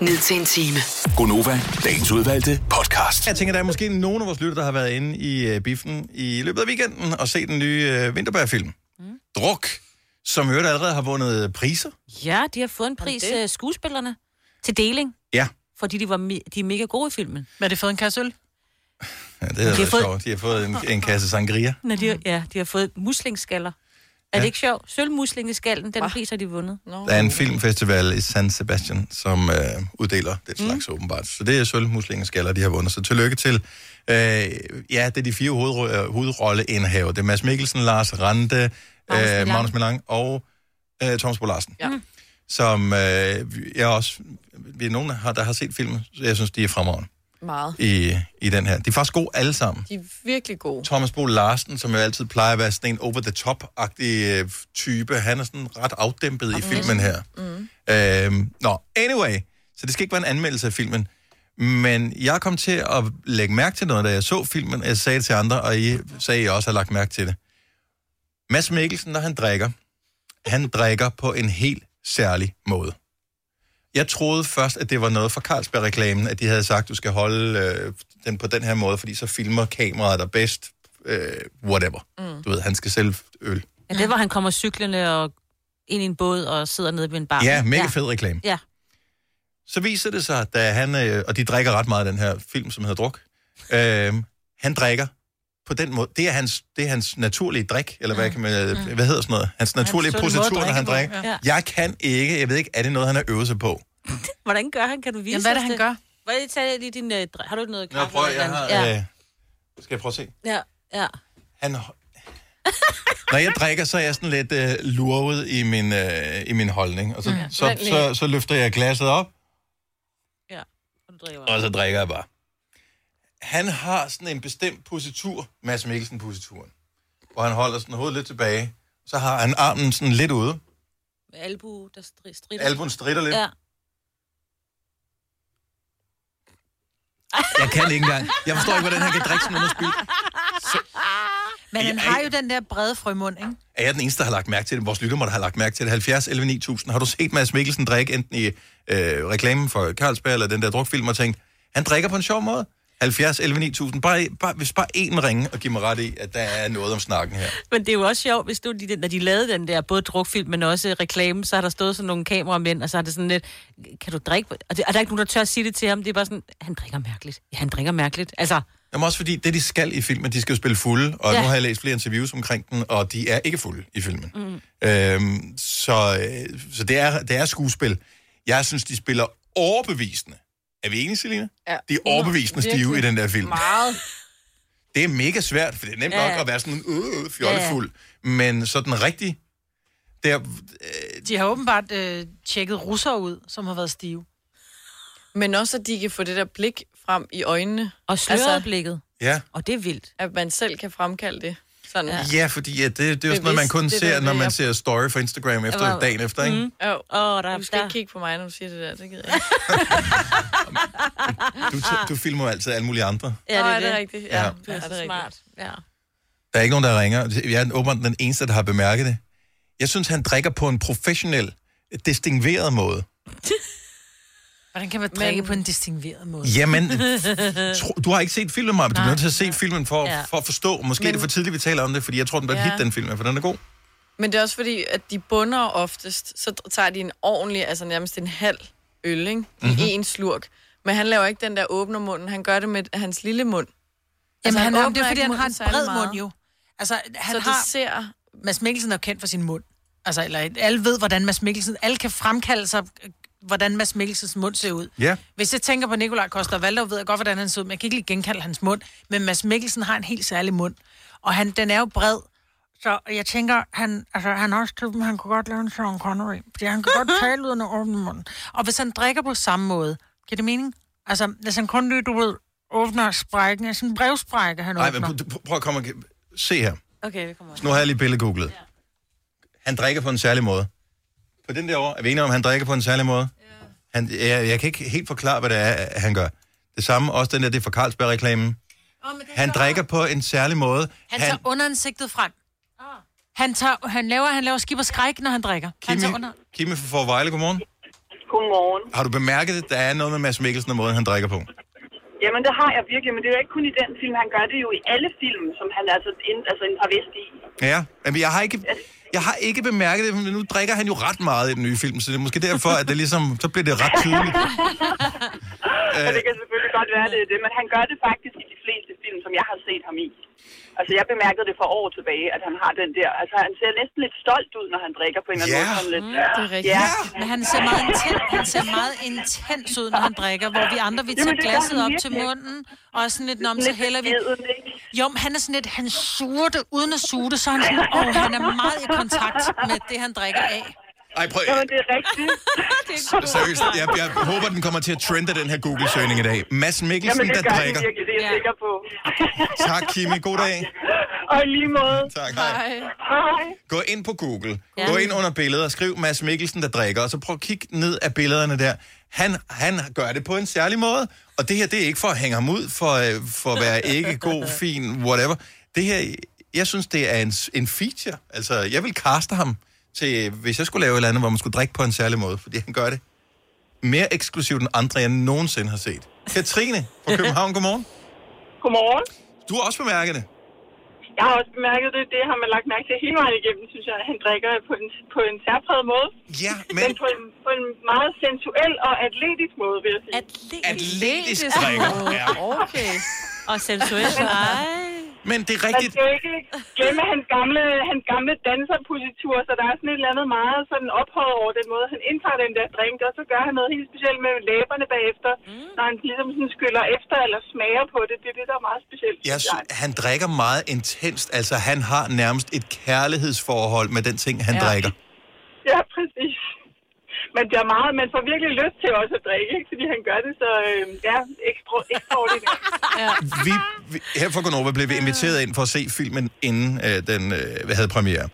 ned til en time. Gonova, dagens udvalgte podcast. Jeg tænker, der er måske nogen af vores lytter, der har været inde i uh, biffen i løbet af weekenden og set den nye uh, Vinterberg-film. Mm. Druk, som øvrigt allerede har vundet priser. Ja, de har fået en pris, øh, skuespillerne, til deling, Ja, fordi de, var me- de er mega gode i filmen. Men de fået en kasse øl? ja det De er har fået... fået- sjovt. De har fået en, en kasse sangria. Når de, ja, de har fået muslingskaller. Er det ikke sjovt? Sølvmuslingeskallen, den pris har de vundet. Der er en filmfestival i San Sebastian, som øh, uddeler det slags mm. åbenbart. Så det er sølvmuslingeskaller, de har vundet. Så tillykke til. Øh, ja, det er de fire hovedro- øh, hovedrolleindhaver. Det er Mads Mikkelsen, Lars Rante, Magnus øh. Magnus Milang og øh, Thomas Bo Larsen. Ja. Som øh, jeg også... Vi er nogen, der har, der har set filmen, så jeg synes, de er fremragende Meget. i, i den her. De er faktisk gode alle sammen. De er virkelig gode. Thomas Bo Larsen, som jo altid plejer at være sådan en over-the-top-agtig øh, type, han er sådan ret afdæmpet i filmen her. Mm. Øhm, nå, anyway, så det skal ikke være en anmeldelse af filmen. Men jeg kom til at lægge mærke til noget, da jeg så filmen. Jeg sagde det til andre, og I sagde, at I også har lagt mærke til det. Mads Mikkelsen, når han drikker, han drikker på en helt særlig måde. Jeg troede først, at det var noget fra Carlsberg-reklamen, at de havde sagt, at du skal holde øh, den på den her måde, fordi så filmer kameraet dig bedst. Øh, whatever. Mm. Du ved, han skal sælge øl. Ja, det var, han kommer cyklende og ind i en båd og sidder nede ved en bar. Ja, mega fed reklame. Ja. Så viser det sig, da han, øh, og de drikker ret meget den her film, som hedder Druk, øh, han drikker på den måde, det er hans, det er hans naturlige drik, eller hvad, kan man, mm. hvad hedder sådan noget? Hans naturlige at positur, når han drikker. ja. Jeg kan ikke, jeg ved ikke, er det noget, han har øvet sig på? Hvordan gør han? Kan du vise Jamen, hvad er det, han gør? Hvad er det, tag lige din... Øh, har du noget Nå, kaffe? prøv, eller jeg har, eller andet? øh, skal jeg prøve at se? Ja, ja. ja. Han, når jeg drikker, så er jeg sådan lidt øh, lurvet i min, øh, i min holdning. Og så, Mm. mm. så, så, så, så løfter jeg glasset op, Ja, og du drikker og så drikker jeg bare. Han har sådan en bestemt positur, Mads Mikkelsen-posituren, hvor han holder sådan hovedet lidt tilbage. Så har han armen sådan lidt ude. Med albu, der stri- strider. Albuen stritter lidt. Ja. Jeg kan ikke engang. Jeg forstår ikke, hvordan han kan drikke sådan noget spil. Men han har jo den der brede frømund, ikke? Er jeg den eneste, der har lagt mærke til det? Vores lytter må have lagt mærke til det. 70 11 9000. Har du set Mads Mikkelsen drikke enten i øh, reklamen for Carlsberg eller den der drukfilm og tænkt, han drikker på en sjov måde? 70 11 9000. Bare, bare, hvis bare én ringe og giver mig ret i, at der er noget om snakken her. Men det er jo også sjovt, hvis du, de, når de lavede den der, både drukfilm, men også reklame, så har der stået sådan nogle kameramænd, og så er det sådan lidt, kan du drikke? Og, det, der er ikke nogen, der tør at sige det til ham. Det er bare sådan, han drikker mærkeligt. Ja, han drikker mærkeligt. Altså, Jamen også fordi, det de skal i filmen, de skal jo spille fulde, og Ja. ja. nu har jeg læst flere interviews omkring den, og de er ikke fulde i filmen. mm. Øhm, så øh, så det, er, det er skuespil. Jeg synes, de spiller overbevisende. Er vi enige, Selina? Ja. De er overbevisende stive i den der film. Meget. Det er mega svært, for det er nemt Ja, nok ja. at være sådan øh, fjollefuld. Men så den rigtige, der, De har åbenbart øh, tjekket russere ud, som har været stive. Men også, at de kan få det der blik frem i øjnene. Og sløret blikket. Ja. Og det er vildt. At man selv kan fremkalde det. Sådan. Ja, fordi ja, det, det er jo sådan noget, man kun det ser, der når man ser story for Instagram efter Wow. dagen efter, ikke? Mm. Jo. Oh, der, du skal ikke kigge på mig, når du siger det der. Det gider jeg ikke. Du, du filmer altid alle mulige andre. Ja, det er, det er rigtigt. Ja, Ja. ja. det er, det er smart. Ja. Der er ikke nogen, der ringer. Jeg er åbenbart den eneste, der har bemærket det. Jeg synes, han drikker på en professionel, distingveret måde. Hvordan kan man drikke på en distingueret måde? Jamen, tro, du har ikke set filmen, Maja, men du er Nej. nødt til at se filmen for, Ja. for at forstå. Måske men, er det for tidligt, vi taler om det, fordi jeg tror, den bliver Ja. hit, den film, for den er god. Men det er også fordi, at de bunder oftest, så tager de en ordentlig, altså nærmest en halv øl, ikke? I Mhm. mm-hmm. en slurk. Men han laver ikke den der åbner munden, han gør det med hans lille mund. Jamen, han, han, åbner det er fordi, han har en bred meget. mund jo. Altså, han Så har... det ser... Mads Mikkelsen er kendt for sin mund. Altså, eller alle ved, hvordan Mads Mikkelsen... Alle kan fremkalde sig, hvordan Mads Mikkelsens mund ser ud. Ja. Hvis jeg tænker på Nikolaj Koster Valdau, ved jeg godt, hvordan han ser ud, men jeg kan ikke lige genkalde hans mund. Men Mads Mikkelsen har en helt særlig mund. Og han, den er jo bred. Så jeg tænker, han, altså, han er også typen, han kunne godt lave en Sean Connery. Fordi han kan godt tale uden at åbne munden. Og hvis han drikker på samme måde, giver det mening? Altså, hvis han kun lige, du ved, åbner sprækken, altså en brevsprække, han Nej, åbner. men prøv, at komme og... Se her. Okay, det kommer Så nu har jeg lige billedgooglet. Han drikker på en særlig måde. På den der år, er vi enige om, at han drikker på en særlig måde? Han, jeg, jeg kan ikke helt forklare, hvad det er, han gør. Det samme, også den der, det er for Carlsberg-reklamen. Han drikker på en særlig måde. Han tager underansigtet frem. Han, tager, han, laver, han laver skib og skræk, når han drikker. Han tager under... Kimi fra Forvejle, godmorgen. Godmorgen. Har du bemærket, at der er noget med Mads Mikkelsen og måden, han drikker på? Jamen, det har jeg virkelig, men det er jo ikke kun i den film. Han gør det jo i alle film, som han er altså, ind, altså en par vest i. Ja, men jeg har ikke... Jeg har ikke bemærket det, men nu drikker han jo ret meget i den nye film, så det er måske derfor, at det ligesom, så bliver det ret tydeligt. Og det kan selvfølgelig godt være, det er det, men han gør det faktisk i de fleste film, som jeg har set ham i. Altså, jeg bemærkede det for år tilbage, at han har den der... Altså, han ser næsten lidt stolt ud, når han drikker på en eller anden Ja. måde. Sådan lidt, Mm, det er rigtigt. Ja. Men han ser meget intens, han ser meget intens ud, når han drikker, hvor vi andre, vi Jamen, tager gør glasset op til munden, og er sådan lidt, nom, så hælder vi... Jo, men han er sådan lidt, han suger det uden at suge det, så er han sådan, åh, han er meget i kontakt med det, han drikker af. Ej, prøv... Jamen, det er rigtigt. Seriøst, jeg, jeg håber, den kommer til at trende den her Google-søgning i dag. Mads Mikkelsen, Jamen, det der drikker. virkelig, det er jeg sikker på. Tak, Kimi. God dag. Og i lige måde. Tak, hej. Hej. Gå ind på Google. Ja. Gå ind under billeder. Skriv Mads Mikkelsen, der drikker. Og så prøv at kigge ned af billederne der. Han, han gør det på en særlig måde. Og det her, det er ikke for at hænge ham ud, for, øh, for at være ikke god, fin, whatever. Det her, jeg synes, det er en, en feature. Altså, jeg vil kaste ham til, hvis jeg skulle lave et eller andet, hvor man skulle drikke på en særlig måde. Fordi han gør det mere eksklusivt end andre, jeg nogensinde har set. Katrine fra København, godmorgen. Godmorgen. Du har også bemærket det. Jeg har også bemærket det. Det har man lagt mærke til hele vejen igennem, synes jeg. Han drikker på en, på en særpræget måde. Ja, men... men på, en, på en meget sensuel og atletisk måde, vil jeg sige. Atletisk drikker, ja. Okay. Og sensuelt. Ej. Men det er Man rigtigt. skal jo ikke glemme hans gamle, hans gamle danserpositur, så der er sådan et eller andet meget sådan ophøjet over den måde, han indtager den der drink, og så gør han noget helt specielt med læberne bagefter, mm. når han ligesom sådan skyller efter eller smager på det. Det er det, der er meget specielt. Jeg synes sy- han drikker meget intenst. Altså, han har nærmest et kærlighedsforhold med den ting, han ja. drikker. Ja, præcis. Men det er meget, man får virkelig lyst til også at drikke, ikke? fordi han gør det så øh, ja, ekstra, ekstraordinært. ja. Vi, vi, her fra Gonova blev vi inviteret ind for at se filmen, inden øh, den øh, havde premiere.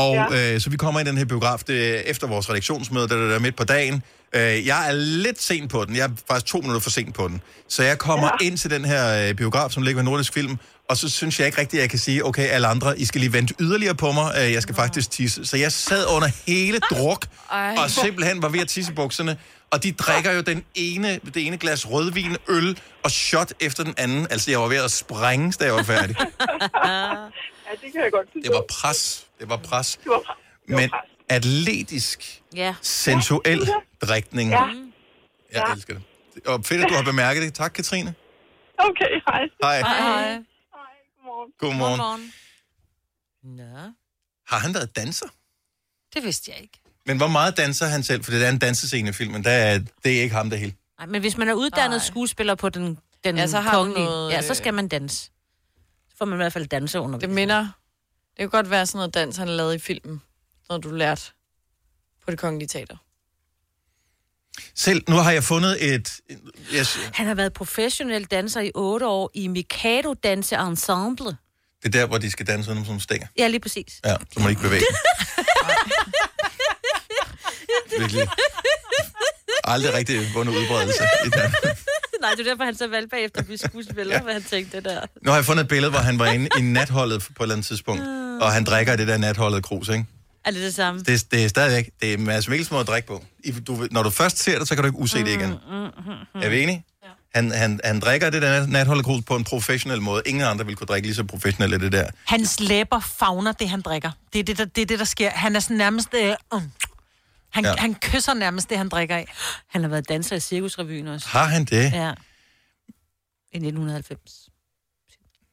Og ja. øh, så vi kommer i den her biograf det, efter vores redaktionsmøde, der er der midt på dagen. Øh, jeg er lidt sent på den. Jeg er faktisk to minutter for sent på den. Så jeg kommer ja. ind til den her øh, biograf, som ligger ved Nordisk Film, og så synes jeg ikke rigtigt, at jeg kan sige, okay, alle andre, I skal lige vente yderligere på mig. Øh, jeg skal faktisk tisse. Så jeg sad under hele druk, Ej. og simpelthen var ved at tisse bukserne. Og de drikker jo den ene, det ene glas rødvin, øl og shot efter den anden. Altså, jeg var ved at sprænge, da jeg var færdig. ja, det kan jeg godt forstå. Det var pres. Det var pres. Det var pres. Men atletisk, Ja. sensuel drikning. Ja. Jeg elsker det. Og fedt, at du har bemærket det. Tak, Katrine. Okay, hej. Hej. Hej. Godmorgen. Godmorgen. Nå. Har han været danser? Det vidste jeg ikke. Men hvor meget danser han selv? For det er en dansescene i filmen. Der er, det er ikke ham, det hele. Ej, men hvis man er uddannet skuespiller på den, den Ja, så har kongelige, noget, ja, så øh, skal man danse. Så får man i hvert fald danse under. Det minder... Det kan godt være sådan noget dans, han har lavet i filmen. Noget, du lærte på det kongelige teater. Selv, nu har jeg fundet et... Jeg, Han har været professionel danser i otte år i Mikado Danse Ensemble. Det er der, hvor de skal danse under sådan nogle stænger. Ja, lige præcis. Ja, så må de ikke bevæge. Virkelig. Aldrig rigtig vundet udbredelse. Nej, det er derfor, han så valgte bagefter at blive skuespiller, ja. han tænkte det der. Nu har jeg fundet et billede, hvor han var inde i natholdet på et eller andet tidspunkt. Og han drikker i det der natholdet krus, ikke? Er det det samme? Det, det er stadigvæk, det er Mads Mikkels måde at drikke på. I- Du, når du først ser det, så kan du ikke use det igen. Mm, mm, mm. Er vi enige? Han, han, han drikker det der natholdet krus på en professionel måde. Ingen andre vil kunne drikke lige så professionelt af det der. Hans læber fagner det, han drikker. Det er det, der, det, er det, der sker. Han er sådan nærmest... Øh, uh. han, Ja. ja. han kysser nærmest det, han drikker af. Han har været danser i Cirkusrevyen også. Har han det? Ja. I 1990.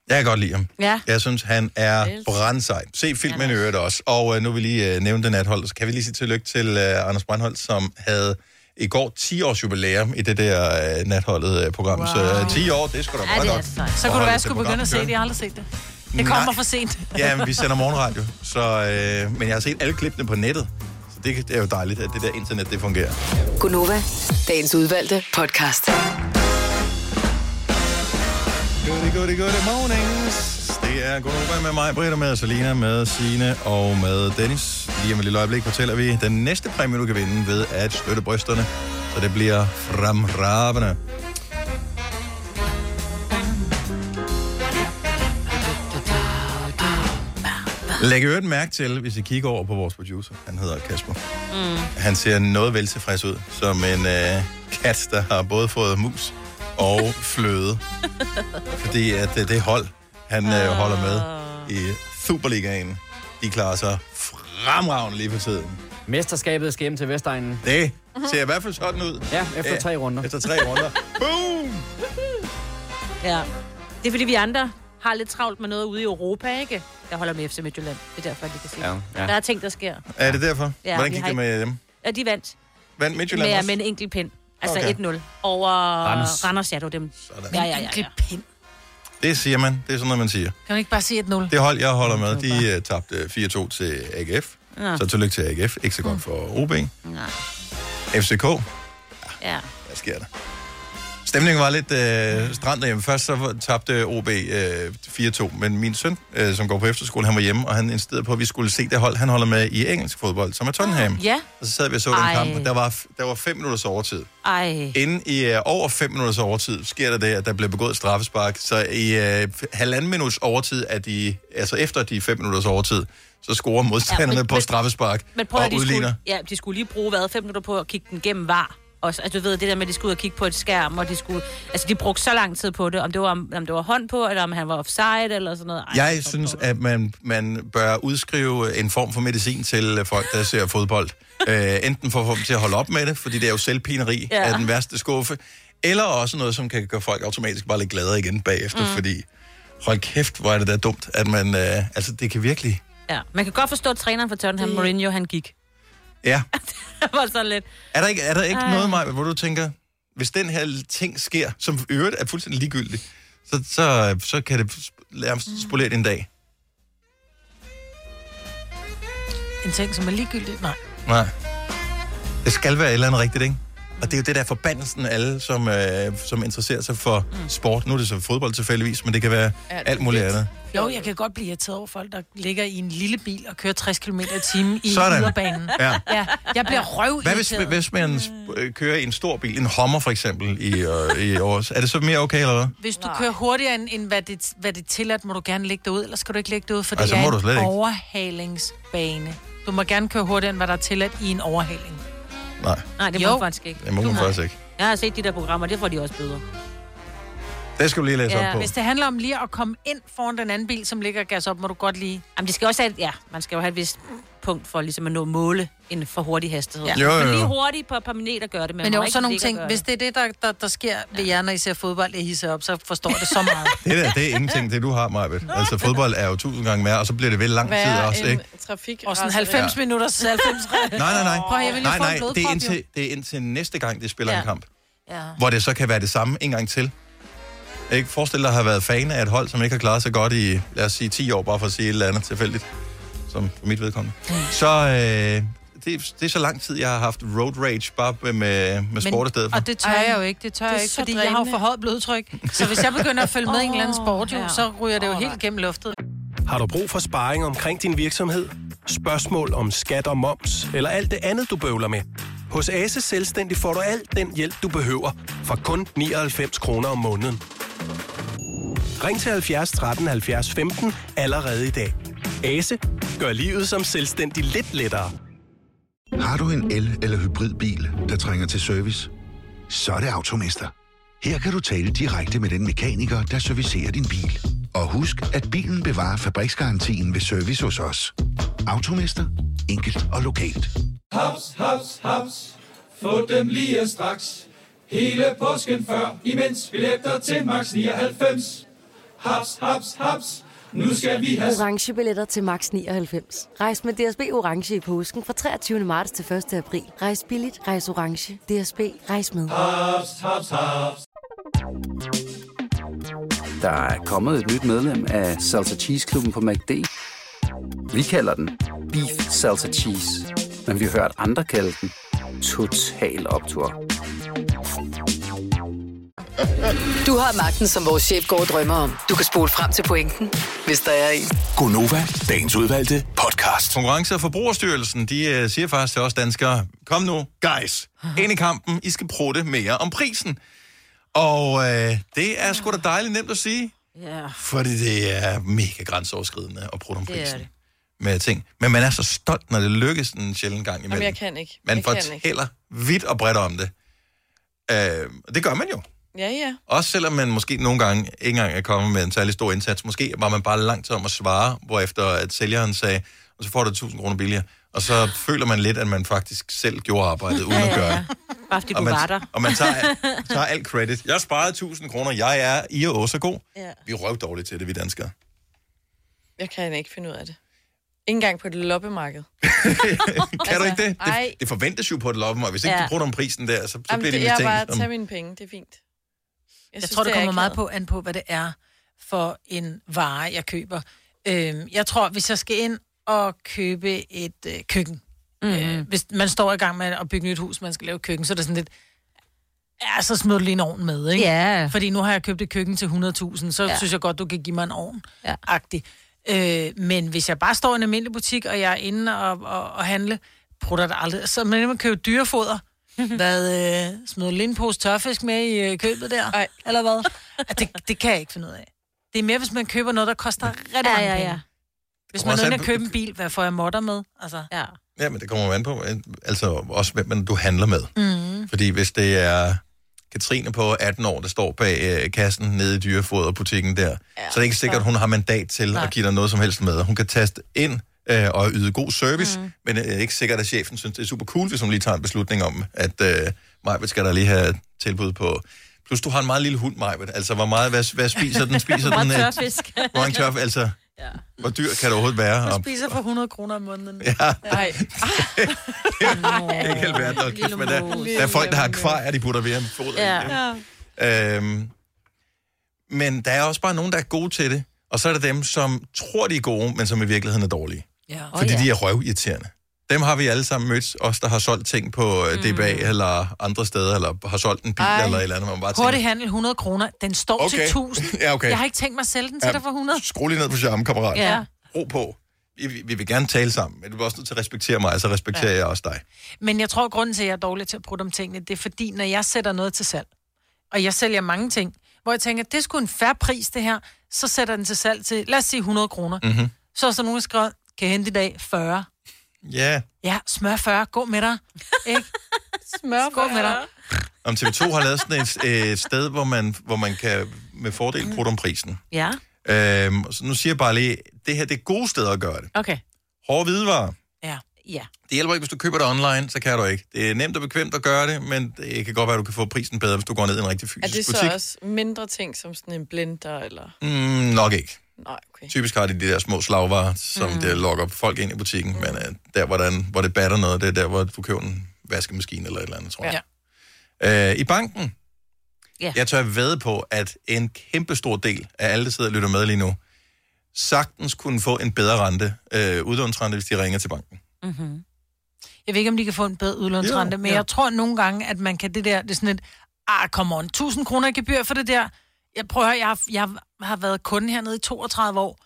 Jeg kan godt lide ham. Ja. Jeg synes, han er brandsej. Se filmen i øvrigt også. Og øh, nu vil vi lige øh, nævne det nathold. Så kan vi lige sige tillykke til øh, Anders Brandholt, som havde i går 10 års jubilæum i det der øh, natholdet øh, program. Wow. Så øh, 10 år, det skulle da meget godt. Så kunne du være, skulle begynde at se det. Jeg har aldrig set det. Det kommer Nej. for sent. Ja, men vi sender morgenradio. Så, øh, men jeg har set alle klippene på nettet. Så det, det er jo dejligt, at det der internet, det fungerer. Gunova, dagens udvalgte podcast. Goody, goody, goody mornings. Det er Gunova med mig, Britta, med Selina, med Sine og med Dennis. Lige om et lille øjeblik fortæller vi den næste præmie, du kan vinde ved at støtte brysterne. Så det bliver fremragende. Læg øvrigt mærke til, hvis I kigger over på vores producer. Han hedder Kasper. Mm. Han ser noget vel tilfreds ud, som en øh, kat, der har både fået mus og fløde. Fordi at øh, det hold, han øh, holder med i Superligaen, de klarer sig fremragende lige for tiden. Mesterskabet skal hjem til Vestegnen. Det ser i hvert fald sådan ud. Ja, efter tre runder. Efter tre runder. Boom! Ja. Det er fordi, vi andre har lidt travlt med noget ude i Europa, ikke? Jeg holder med FC Midtjylland. Det er derfor, lige kan se. Ja, ja. Der er ting, der sker. Er det derfor? Ja, Hvordan gik det med dem? Ja, de vandt. Vandt Midtjylland Med, også? med en enkelt pind. Altså Okay. okay. 1-0 over Randers. Randers. ja, det var dem. Sådan. Ja, ja, ja, ja. Det siger man. Det er sådan noget, man siger. Kan du ikke bare sige 1-0? Det hold, jeg holder med, de uh, tabte 4-2 til AGF. Ja. Så tillykke til AGF. Ikke så godt for OB. Nej. FCK. Ja. Hvad sker der? Stemningen var lidt øh, strand derhjemme. Først så tabte OB øh, 4-2, men min søn, øh, som går på efterskole, han var hjemme, og han insisterede på, at vi skulle se det hold, han holder med i engelsk fodbold, som er Tottenham. Ja. Og så sad vi og så den Ej. kamp, og der var, der var fem minutters overtid. Ej. Inden i øh, over 5 minutters overtid sker der det, at der bliver begået et straffespark. Så i øh, halvanden minuts overtid, er de, altså efter de 5 minutters overtid, så scorer modstanderne Ja, men- på men- straffespark Men prøv og de udligner. skulle, ja, de skulle lige bruge, hvad, fem minutter på at kigge den gennem var. Også, altså, du ved, det der med, at de skulle ud og kigge på et skærm, og de skulle... Altså, de brugte så lang tid på det, om det var, om det var hånd på, eller om han var offside, eller sådan noget. Ej, Jeg synes, at man, man bør udskrive en form for medicin til folk, der ser fodbold. Øh, enten for at få dem til at holde op med det, fordi det er jo selvpineri Ja. af den værste skuffe, eller også noget, som kan gøre folk automatisk bare lidt gladere igen bagefter, mm. fordi hold kæft, hvor er det da dumt, at man... Øh, altså, det kan virkelig... Ja, man kan godt forstå, at træneren for Tottenham, Mourinho, han gik. Ja. Det var sådan lidt... Er der ikke, er der ikke Ej. noget, Maja, hvor du tænker, hvis den her ting sker, som i øvrigt er fuldstændig ligegyldigt, så, så, så kan det nærmest spolere din dag? En ting, som er ligegyldigt? Nej. Nej. Det skal være et eller andet rigtigt, ikke? Og det er jo det der forbandelsen af alle, som, øh, som interesserer sig for mm. sport. Nu er det så fodbold tilfældigvis, men det kan være Ja, det alt er muligt andet. Jo, jeg kan godt blive irriteret over folk, der ligger i en lille bil og kører 60 km i timen i yderbanen. Ja. ja. Jeg bliver røv Hvad hvis, hvis man øh, kører i en stor bil, en Hummer for eksempel, i, øh, i års, er det så mere okay, eller hvad? Hvis du kører hurtigere, end, end hvad, det, hvad det er tilladt, må du gerne lægge dig ud, eller skal du ikke lægge dig ud, for det Altså, er må du en overhalingsbane. Du må gerne køre hurtigere, end hvad der er tilladt i en overhaling. Nej, Nej, det må Jo. man faktisk ikke. det må man faktisk ikke. Jeg har set de der programmer, det får de også bøder. Det skal du lige læse op på. Hvis det handler om lige at komme ind foran den anden bil, som ligger gas op, må du godt lige... Jamen, de skal også have, ja, man skal jo have et vist punkt for ligesom at nå måle en for hurtig hastighed. Ja. Ja. Jo, jo, Men lige hurtigt på et par minutter gør det, men, Men jo, sådan nogle ting, hvis det er det, der, der, der sker ved jer, når I ser fodbold, jeg hisser op, så forstår det så meget. Det der, det er ingenting, det du har, Majbet. Altså, fodbold er jo tusind gange mere, og så bliver det vel lang tid også, ikke? trafik. Og sådan 90 Ja. minutter, 90 Nej, nej, nej. Prøv, jeg vil lige nej, få en nej, det er, indtil, det er indtil næste gang, de spiller Ja. en kamp. Ja. Hvor det så kan være det samme en gang til. Ikke forestil dig at have været fan af et hold, som ikke har klaret sig godt i, lad os sige, 10 år, bare for at sige et eller andet tilfældigt, som for mit vedkommende. Så øh, det, det er så lang tid, jeg har haft road rage, bare med, med, sport i stedet for. Og det tør jeg jo ikke, det tør Det jeg ikke, fordi jeg har jo drænende. for højt blodtryk. Så hvis jeg begynder at følge med i en eller anden sport, jo, ja. så ryger det jo Åh, helt gennem luftet. Har du brug for sparring omkring din virksomhed? Spørgsmål om skat og moms, eller alt det andet, du bøvler med? Hos Ase Selvstændig får du alt den hjælp, du behøver, for kun 99 kroner om måneden. Ring til 70 13 70 15 allerede i dag. Ase gør livet som selvstændig lidt lettere. Har du en el- eller hybridbil, der trænger til service? Så er det Automester. Her kan du tale direkte med den mekaniker, der servicerer din bil. Og husk, at bilen bevarer fabriksgarantien ved service hos os. Automester. Enkelt og lokalt. Haps, haps, haps. Få dem lige straks. Hele påsken før, imens billetter til max 99. Haps, haps, haps. Nu skal vi have... Orange billetter til max 99. Rejs med DSB Orange i påsken fra 23. marts til 1. april. Rejs billigt, rejs orange. DSB, rejs med. Haps, haps, haps. Der er kommet et nyt medlem af Salsa Cheese Klubben på MACD. Vi kalder den Beef Salsa Cheese, men vi har hørt andre kalde den Total Optor. Du har magten, som vores chef går og drømmer om. Du kan spole frem til pointen, hvis der er en. Gonova, dagens udvalgte podcast. Konkurrence- og Forbrugerstyrelsen, de uh, siger faktisk til os danskere, kom nu, guys, ind i kampen, I skal prutte mere om prisen. Og uh, det er sgu da dejligt nemt at sige, Ja. fordi det er mega grænseoverskridende at prutte om Det er prisen det. med ting. Men man er så stolt, når det lykkes en sjældent gang imellem. Jamen, jeg kan ikke. Man jeg kan ikke. fortæller vidt og bredt om det. Uh, det gør man jo. Ja, ja. Også selvom man måske nogle gange ikke engang er kommet med en særlig stor indsats. Måske var man bare langt om at svare, hvorefter at sælgeren sagde, og så får du 1000 kroner billigere. Og så føler man lidt, at man faktisk selv gjorde arbejdet, uden at gøre det. Bare fordi Og du man, var der. og man tager, tager alt credit. Jeg sparede 1000 kroner. Jeg er i og også god. Ja. Vi er røv dårligt til det, vi danskere. Jeg kan ikke finde ud af det. Ikke engang på et loppemarked. Kan altså, du ikke det? ej. det? Det forventes jo på et loppe, og hvis ikke Ja. du bruger om prisen der, så, så Jamen, bliver det det, jeg mistænkt. bare som- tage mine penge, det er fint. Jeg, synes, tror, det det er kommer meget på, an på, hvad det er for en vare, jeg køber. Øhm, jeg tror, hvis jeg skal ind og købe et øh, køkken, mm. øh, hvis man står i gang med at bygge et hus, man skal lave køkken, så er det sådan lidt, ja, så smider du lige en ovn med, ikke? Ja. Fordi nu har jeg købt et køkken til 100.000, så Ja. ja. synes jeg godt, du kan give mig en ovn. Ja. Agtig. Øh, men hvis jeg bare står i en almindelig butik, og jeg er inde og, og, og handle, prutter det aldrig. Så man kan købe dyrefoder. Hvad, øh, smider du lige en pose tørfisk med i øh, købet der? Ej. Eller hvad? At det, det kan jeg ikke finde ud af. Det er mere, hvis man køber noget, der koster rigtig Ja, mange ja, penge. Hvis man er på- købe en bil, hvad får jeg modder med? Altså. Ja. Ja, men det kommer jo an på, øh, altså også hvem man, du handler med. Mm. Fordi hvis det er Katrine på 18 år, der står bag øh, kassen nede i dyrefoderbutikken der, ja, så er det ikke sikkert, at hun har mandat til Nej. at give dig noget som helst med. Hun kan taste ind øh, og yde god service, mm. men det er ikke sikkert, at chefen synes, det er super cool, hvis hun lige tager en beslutning om, at øh, Majbet skal der lige have tilbud på... Plus, du har en meget lille hund, Majbet. Altså, hvor meget, hvad, hvad spiser den? Spiser den øh, tørfisk. Hvor mange tørf, altså... Ja. Hvor dyr kan det overhovedet være? Jeg Og, spiser for 100 kroner om måneden. ja, Nej. ikke helt værd, kæft, men der, der er folk, der har kvar, de putter ved foder. i. Ja. ja. Øhm, men der er også bare nogen, der er gode til det. Og så er der dem, som tror, de er gode, men som i virkeligheden er dårlige. Ja. Fordi de er røvirriterende. Dem har vi alle sammen mødt, os der har solgt ting på mm. DBA eller andre steder, eller har solgt en bil Ej. eller et eller andet, man bare Hurtig tænker, handel 100 kroner. Den står Okay. til 1000. Ja, okay. Jeg har ikke tænkt mig at sælge den til Ja. dig for 100. skru lige ned på charme, kammerat. Ja. Ro på. Vi, vi, vi vil gerne tale sammen, men du er også nødt til at respektere mig, så respekterer ja. jeg også dig. Men jeg tror, at grunden til, at jeg er dårlig til at bruge om tingene, det er fordi, når jeg sætter noget til salg, og jeg sælger mange ting, hvor jeg tænker, det er sgu en færre pris, det her, så sætter den til salg til, lad os sige 100 kroner. Mm-hmm. Så er der nogen, der skriver, kan jeg hente i dag 40. Ja, Ja, smør 40, gå med dig. Ikke? Smør Gå med dig. om TV2 har lavet sådan et, et sted, hvor man, hvor man kan med fordel bruge om prisen. Ja. Øhm, så nu siger jeg bare lige, det her det er gode steder at gøre det. Okay. Hårde hvidevarer. Ja. Ja. Det hjælper ikke, hvis du køber det online, så kan du ikke. Det er nemt og bekvemt at gøre det, men det kan godt være, at du kan få prisen bedre, hvis du går ned i en rigtig Er fysisk det så butik. også mindre ting, som sådan en blender, eller... Mm, nok ikke. Nej, okay. Typisk har de de der små slagvarer, som Mm. der lokker folk ind i butikken, mm. men uh, der, hvor, der, hvor det batter noget, det er der, hvor du køber en vaskemaskine eller et eller andet, tror jeg. Ja. Uh, I banken, Ja. jeg tør ved på, at en kæmpe stor del af alle, der sidder og lytter med lige nu, sagtens kunne få en bedre rente, uh, udlånsrente, hvis de ringer til banken. Mm-hmm. Jeg ved ikke, om de kan få en bedre udlånsrente, Jo, men ja. jeg tror nogle gange, at man kan det der, det er sådan et, ah, come on, 1000 kroner i gebyr for det der. Jeg prøver, jeg har, jeg har været kunde hernede i 32 år,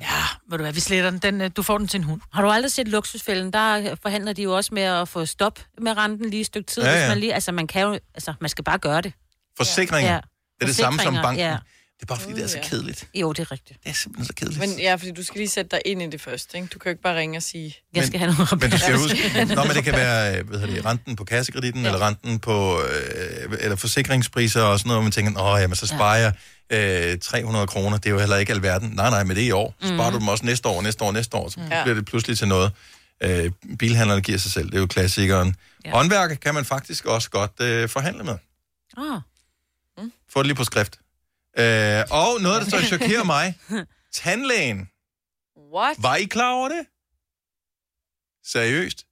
Ja, ved du hvad, vi sletter den. den øh, du får den til en hund. Har du aldrig set luksusfælden? Der forhandler de jo også med at få stop med renten lige et stykke tid. Ja, Ja, ja. ja. Man lige, altså, man kan jo, altså, man skal bare gøre det. Forsikringer. Ja. Det er det samme som banken. ja. Det er bare fordi, det er så kedeligt. Jo, det er rigtigt. Det er simpelthen så kedeligt. Men ja, fordi du skal lige sætte dig ind i det først, ikke? Du kan jo ikke bare ringe og sige... Jeg skal have noget Men du skal huske, Nå, men det kan være øh, hvad hedder det, renten på kassekreditten, ja. eller renten på øh, eller forsikringspriser og sådan noget, hvor man tænker, åh, jamen, så sparer jeg øh, 300 kroner, det er jo heller ikke alverden. Nej, nej, men det er i år. Så sparer Mhm. du dem også næste år, næste år, næste år, så Ja. bliver det pludselig til noget. Øh, bilhandlerne giver sig selv, det er jo klassikeren. Ja. Håndværker kan man faktisk også godt øh, forhandle med. Ah. Få det lige på skrift. Øh, og noget, der så chokerer mig, tandlægen. What? Var I klar over det? Seriøst?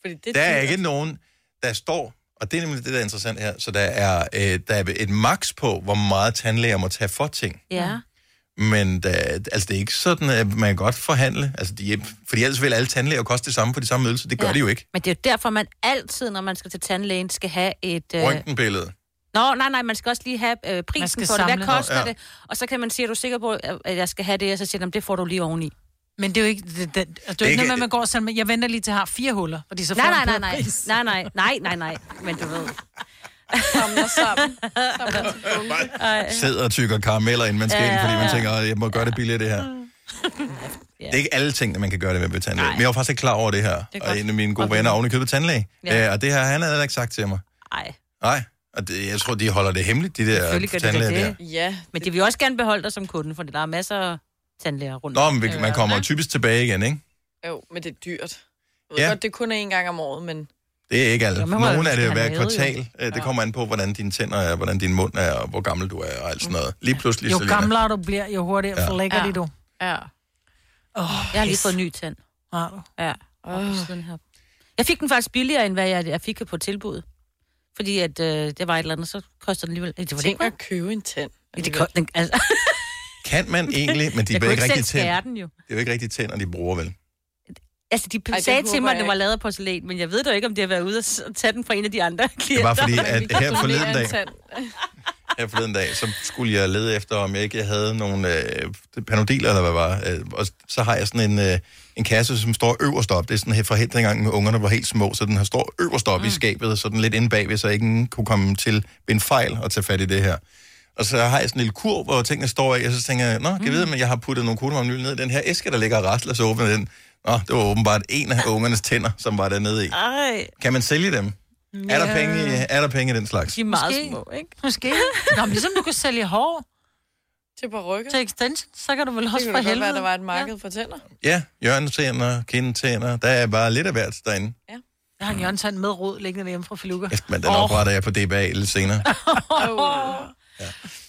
Fordi det Der er ikke nogen, der står, og det er nemlig det, der er interessant her, så der er, øh, der er et max på, hvor meget tandlæger må tage for ting. Ja. Men der, altså, det er ikke sådan, at man kan godt forhandle. Altså, de, fordi ellers vil alle tandlæger koste det samme for de samme ydelser. Det gør ja. de jo ikke. Men det er jo derfor, man altid, når man skal til tandlægen, skal have et... Øh... Røntgenbillede. Nå, nej, nej, man skal også lige have øh, prisen for det. Hvad koster Nå, ja. det? Og så kan man sige, er du sikker på, at jeg skal have det? Og så siger de, det får du lige oveni. Men det er jo ikke... Det, det, det, det er jo ikke noget med, at man går sådan, jeg venter lige til, at jeg har fire huller, fordi så får Nej, nej, nej, nej. pris. Nej, nej, nej, nej, nej. Men du ved. Samler sammen. Samler. Sidder og tykker karameller, inden man skal Ja, ind, fordi ja, man ja. tænker, "Åh, jeg må gøre det billigere, det her. Det er ikke alle tingene, man kan gøre det med ved tandlæge. Men jeg var faktisk ikke klar over det her. er og en af mine gode Okay. venner oven i købet tandlæge. Ja. Ja. og det her, han havde heller ikke sagt til mig. Nej, Nej, og det, jeg tror, de holder det hemmeligt, de der det tandlæger da der. det. Ja. Men de vil også gerne beholde dig som kunde, for der er masser af tandlæger rundt. Nå, men vi- man kommer jo typisk tilbage igen, ikke? Jo, men det er dyrt. Jeg ved Ja. ja. godt, det kun er én gang om året, men... Det er ikke alle. Hvor Nogle er det hver lave, jo? kvartal. Øh, Det kommer an på, hvordan dine tænder er, hvordan din mund er, og hvor gammel du er, og alt sådan noget. Lige pludselig, Jo gamlere du bliver, jo hurtigere Ja. ja. forlægger Ja. de du. Ja. Oh, Jeg har lige fået en ny tand. Har du? Ja. Oh. Jeg fik den faktisk billigere, end hvad jeg, jeg fik på tilbud. Fordi at, øh, det var et eller andet, så koster den alligevel... Det var det Tænk ikke, at købe en tand. Ja, det, den, altså, Kan man egentlig, men de er ikke rigtig tænder. den jo. Det er jo ikke rigtig tænder, de bruger, vel? Altså, de Ej, det sagde til mig, at det var lavet af porcelæn, men jeg ved da ikke, om det har været ude og s- tage den fra en af de andre klienter. bare fordi, at her forleden en dag-. Her forleden dag, så skulle jeg lede efter, om jeg ikke havde nogle øh, panodiler, eller hvad var. Øh, og så har jeg sådan en, øh, en kasse, som står øverst op. Det er sådan her fra helt dengang, med ungerne var helt små, så den har står øverst op mm. i skabet, så den lidt inde bagved, så ingen kunne komme til ved en fejl og tage fat i det her. Og så har jeg sådan en lille kur, hvor tingene står i, og så tænker jeg, nå, kan jeg vide, men jeg har puttet nogle kuglemamnyl ned i den her æske, der ligger og rasler, så åbner den. Nå, det var åbenbart en af ungernes tænder, som var dernede i. Ej, Kan man sælge dem? Er, der penge i, er der penge i den slags? de er meget Måske. små, ikke? Måske. Nå, men ligesom du kan sælge hår Til parykker. til extension, så kan du vel Det også kunne for da godt helvede. være, der var et marked for tænder. Ja, hjørnetænder, kindtænder, der er bare lidt af hvert derinde. Jeg har en hjørnetand med rod liggende hjemme fra Filuka. Men den opretter jeg på DBA lidt senere. Oh.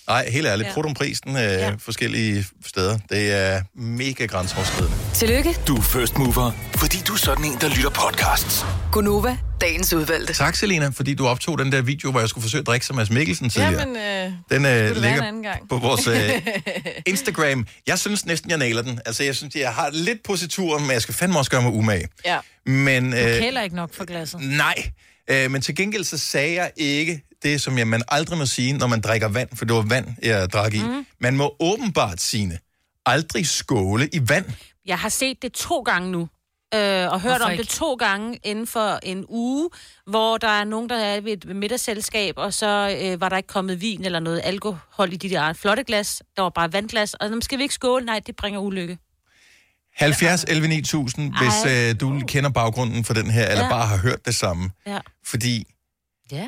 Nej, helt ærligt, Ja. ja. prisen øh, ja. forskellige steder. Det er mega grænseoverskridende. Tillykke, Du er first mover, fordi du er sådan en, der lytter podcasts. Gunova, dagens udvalgte. Tak, Selina, fordi du optog den der video, hvor jeg skulle forsøge at drikke som Mads Mikkelsen tidligere. Jamen, øh, Den øh, en ligger anden gang. på vores øh, Instagram. Jeg synes næsten, jeg nailer den. Altså, jeg synes, jeg har lidt positur, men jeg skal fandme også gøre mig umage. Ja. Men, Du øh, kælder ikke nok for glasset. nej, øh, men til gengæld så sagde jeg ikke det, som jeg, man aldrig må sige, når man drikker vand, for det var vand, jeg drak i. Mm. Man må åbenbart, sine aldrig skåle i vand. Jeg har set det to gange nu. Øh, og hørt Hvorfor om ikke? det to gange inden for en uge, hvor der er nogen, der er ved et middagsselskab, og så øh, var der ikke kommet vin eller noget alkohol i de der flotte glas. Der var bare vandglas, og dem skal vi ikke skåle. Nej, det bringer ulykke. 70 11 9000, hvis øh, du kender baggrunden for den her, eller Ja. bare har hørt det samme. Ja. Fordi Ja.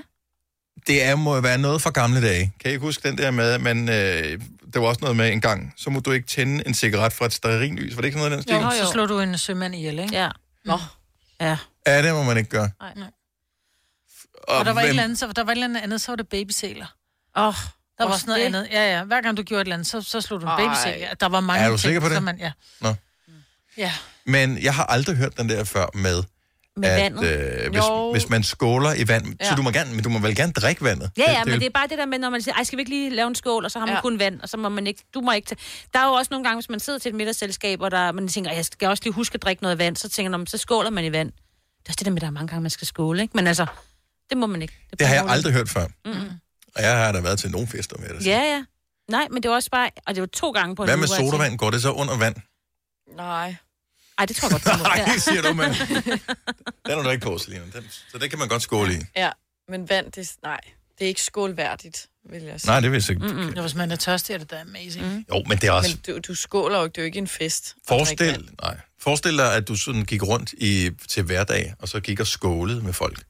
Det er, må jo være noget fra gamle dage. Kan I ikke huske den der med, at man, øh, der var også noget med en gang, så må du ikke tænde en cigaret fra et stearinlys. Var det ikke sådan noget i den Jo, stil? så slår du en sømand ihjel, ikke? Ja. Nå. Ja. Ja, det må man ikke gøre. Nej, nej. Og der var, et hvem- eller andet, så, der var et eller andet andet, så var det babysæler. Åh, oh, Der var sådan noget andet. Ja, ja. Hver gang du gjorde et eller andet, så, så slog du en Ej. babysæl. Der var mange Er du ting, sikker på det? som Man, ja. Nå. ja. Men jeg har aldrig hørt den der før med, Med at vandet? øh, hvis, Jo. hvis man skåler i vand, ja. så du må, gerne, men du må vel gerne drikke vandet? Ja, ja, det, men det er bare det der med, når man siger, ej, skal vi ikke lige lave en skål, og så har man Ja. kun vand, og så må man ikke, du må ikke tage. Der er jo også nogle gange, hvis man sidder til et middagsselskab, og der, man tænker, jeg skal også lige huske at drikke noget vand, så tænker man, så skåler man i vand. Det er også det der med, der er mange gange, man skal skåle, ikke? Men altså, det må man ikke. det har jeg aldrig hørt før. Mm-hmm. Og jeg har da været til nogle fester med det. Ja, ja. Nej, men det var også bare, og det var to gange på en Hvad med sodavand? Går det så under vand? Nej. Ej, det tror jeg godt, du må. Nej, det siger du, men den er du ikke på, Selina. Den, så det kan man godt skåle i. Ja, men vand, det, nej, det er ikke skålværdigt, vil jeg sige. Nej, det vil jeg ikke. Mm-mm. Ja, hvis man er tørstig, er det da amazing. Mm. Jo, men det er også... Men du, du skåler jo ikke, det er jo ikke en fest. Forestil, nej. Forestil dig, at du sådan gik rundt i, til hverdag, og så gik og skålede med folk.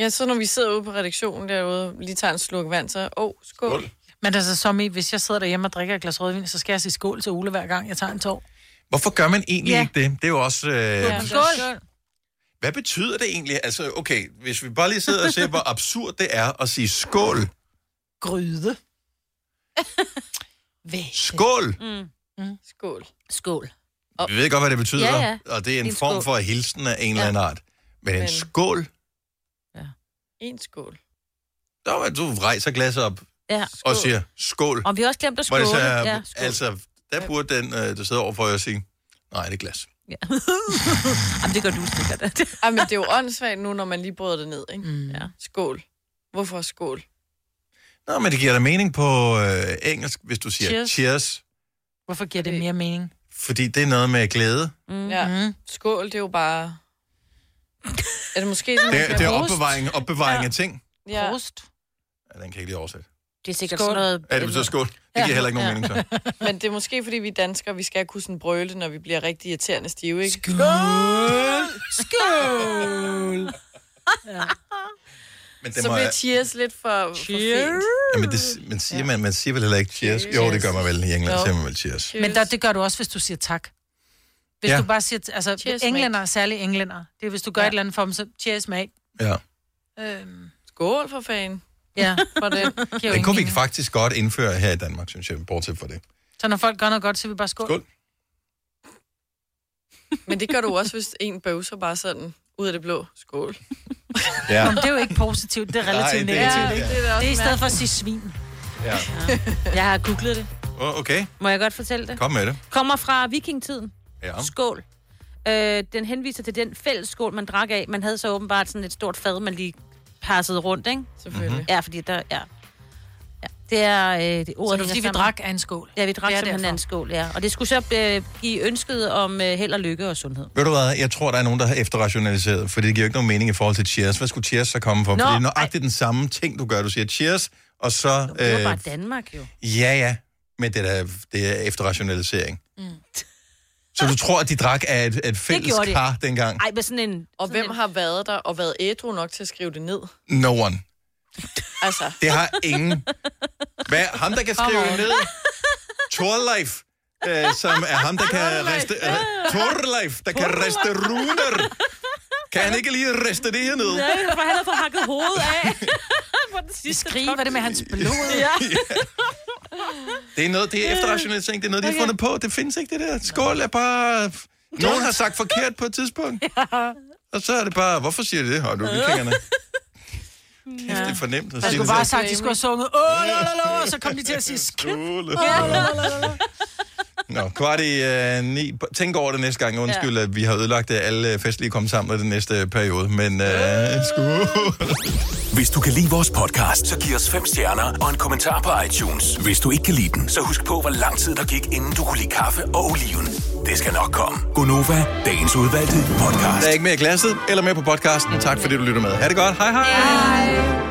Ja, så når vi sidder ude på redaktionen derude, lige tager en slurk vand, så, åh, oh, skål. skål. Men altså, som i, hvis jeg sidder derhjemme og drikker et glas rødvin, så skal jeg sige skål til Ole hver gang, jeg tager en tår. Hvorfor gør man egentlig Ja. ikke det? Det er jo også... Øh, Ja. Skål! Hvad betyder det egentlig? Altså, okay, hvis vi bare lige sidder og ser, hvor absurd det er at sige skål. Gryde. Skål! Mm. Mm. Skål. Skål. Vi ved godt, hvad det betyder. Ja, ja. Og det er en, En form skål. for hilsen af en eller anden art. Men en Men- skål? En skål. Der var, du rejser glasset op Ja. og siger skål. Og vi har også glemt at Hvor det skåle. så er, Ja, skål. altså, der burde den, øh, der sidder overfor jer, sige, nej, det er glas. Jamen, det gør du sikkert. Ej, men det er jo åndssvagt nu, når man lige bryder det ned, ikke? Mm. Ja. Skål. Hvorfor skål? Nå, men det giver da mening på øh, engelsk, hvis du siger cheers. Cheers. Hvorfor giver det mere mening? fordi det er noget med glæde. Mm. Ja. Mm. Skål, det er jo bare... Er det måske sådan, Det, er- det er opbevaring, opbevaring ja. af ting. Ja. Prost. Ja, den kan jeg ikke lige oversætte. Det er sikkert Skål. sådan noget... Ja, det betyder skål. Det giver heller ikke nogen mening, så. Men det er måske, fordi vi er danskere, vi skal kunne sådan brøle, når vi bliver rigtig irriterende stive, ikke? Skål! Skål! ja. Men det Så må bliver jeg- cheers lidt for, for fint. Jamen, det, man, siger, man, man siger vel heller ikke cheers. Jo, det gør man vel i England, Jo. siger man vel cheers. Men der, det gør du også, hvis du siger tak. Hvis Ja. ja. du bare siger, altså Cheers, englænder, særligt englænder, det er, hvis du gør ja. et eller andet for dem, så cheers, mate. Ja. Øhm, Skål for fanden. Ja, For den. giver Den kunne vi faktisk godt indføre her i Danmark, synes jeg, bortset fra det. Så når folk gør noget godt, så vi bare skål. Skål. Men det gør du også, hvis en bøvser bare sådan ud af det blå. Skål. Ja. Men det er jo ikke positivt, det er relativt Nej, det er- negativt. ja. ikke? Det er det er i stedet for at sige svin. Ja. Jeg har googlet det. Oh, okay, Må jeg godt fortælle det? kom med det. Kommer fra vikingtiden. Ja. Skål. Øh, den henviser til den fælles skål, man drak af. Man havde så åbenbart sådan et stort fad, man lige passede rundt, ikke? Selvfølgelig. Mhm. Ja, fordi der... Ja. ja. Det er øh, det Så ordet, det er fordi, vi drak af en skål. Ja, vi drak Det er simpelthen af en skål, ja. Og det skulle så øh, give ønsket om øh, held og lykke og sundhed. Ved du hvad, jeg tror, der er nogen, der har efterrationaliseret, for det giver jo ikke nogen mening i forhold til cheers. Hvad skulle cheers så komme for? Nå, for det er nøjagtigt den samme ting, du gør. Du siger cheers, og så... Det var Øh, bare Danmark, jo. ja, ja, men det er, det er efterrationalisering. Mm. Så du tror, at de drak af et, et fælles gjorde de. kar dengang? Ej, med sådan en... Og hvem har været der og været ædru nok til at skrive det ned? No one. Altså, Det har ingen. Hvad, ham, der kan skrive det ned? Torleif, øh, som er ham, der kan reste... Øh, Torleif, der kan reste runer. Kan han ikke lige reste det her ned? Nej, for han har fået hakket hovedet af. På den sidste Skriv, top. hvad det med hans blod. Ja. Det er noget, det er efterrationalisering, det er noget, de har fundet på. Det findes ikke, det der. Skål er bare... Nogen har sagt forkert på et tidspunkt. Og så er det bare, hvorfor siger de det? Har du vikingerne? Kæft, det er fornemt at Jeg sige skulle det. bare have sagt, at de skulle have sunget, åh, la, la, la, og så kom de til at sige. Ja, la, la, la, la. Nå, kvart i uh, ni. Tænk over det næste gang. Undskyld, ja. at vi har ødelagt det. Alle festlige komme sammen i den næste periode. Men uh, skål. Hvis du kan lide vores podcast, så giv os fem stjerner og en kommentar på iTunes. Hvis du ikke kan lide den, så husk på, hvor lang tid der gik, inden du kunne lide kaffe og oliven. Det skal nok komme. Gonova, dagens udvalgte podcast. Der er ikke mere i glasset eller mere på podcasten. Tak fordi du lytter med. Ha' det godt. Hej hej. hej.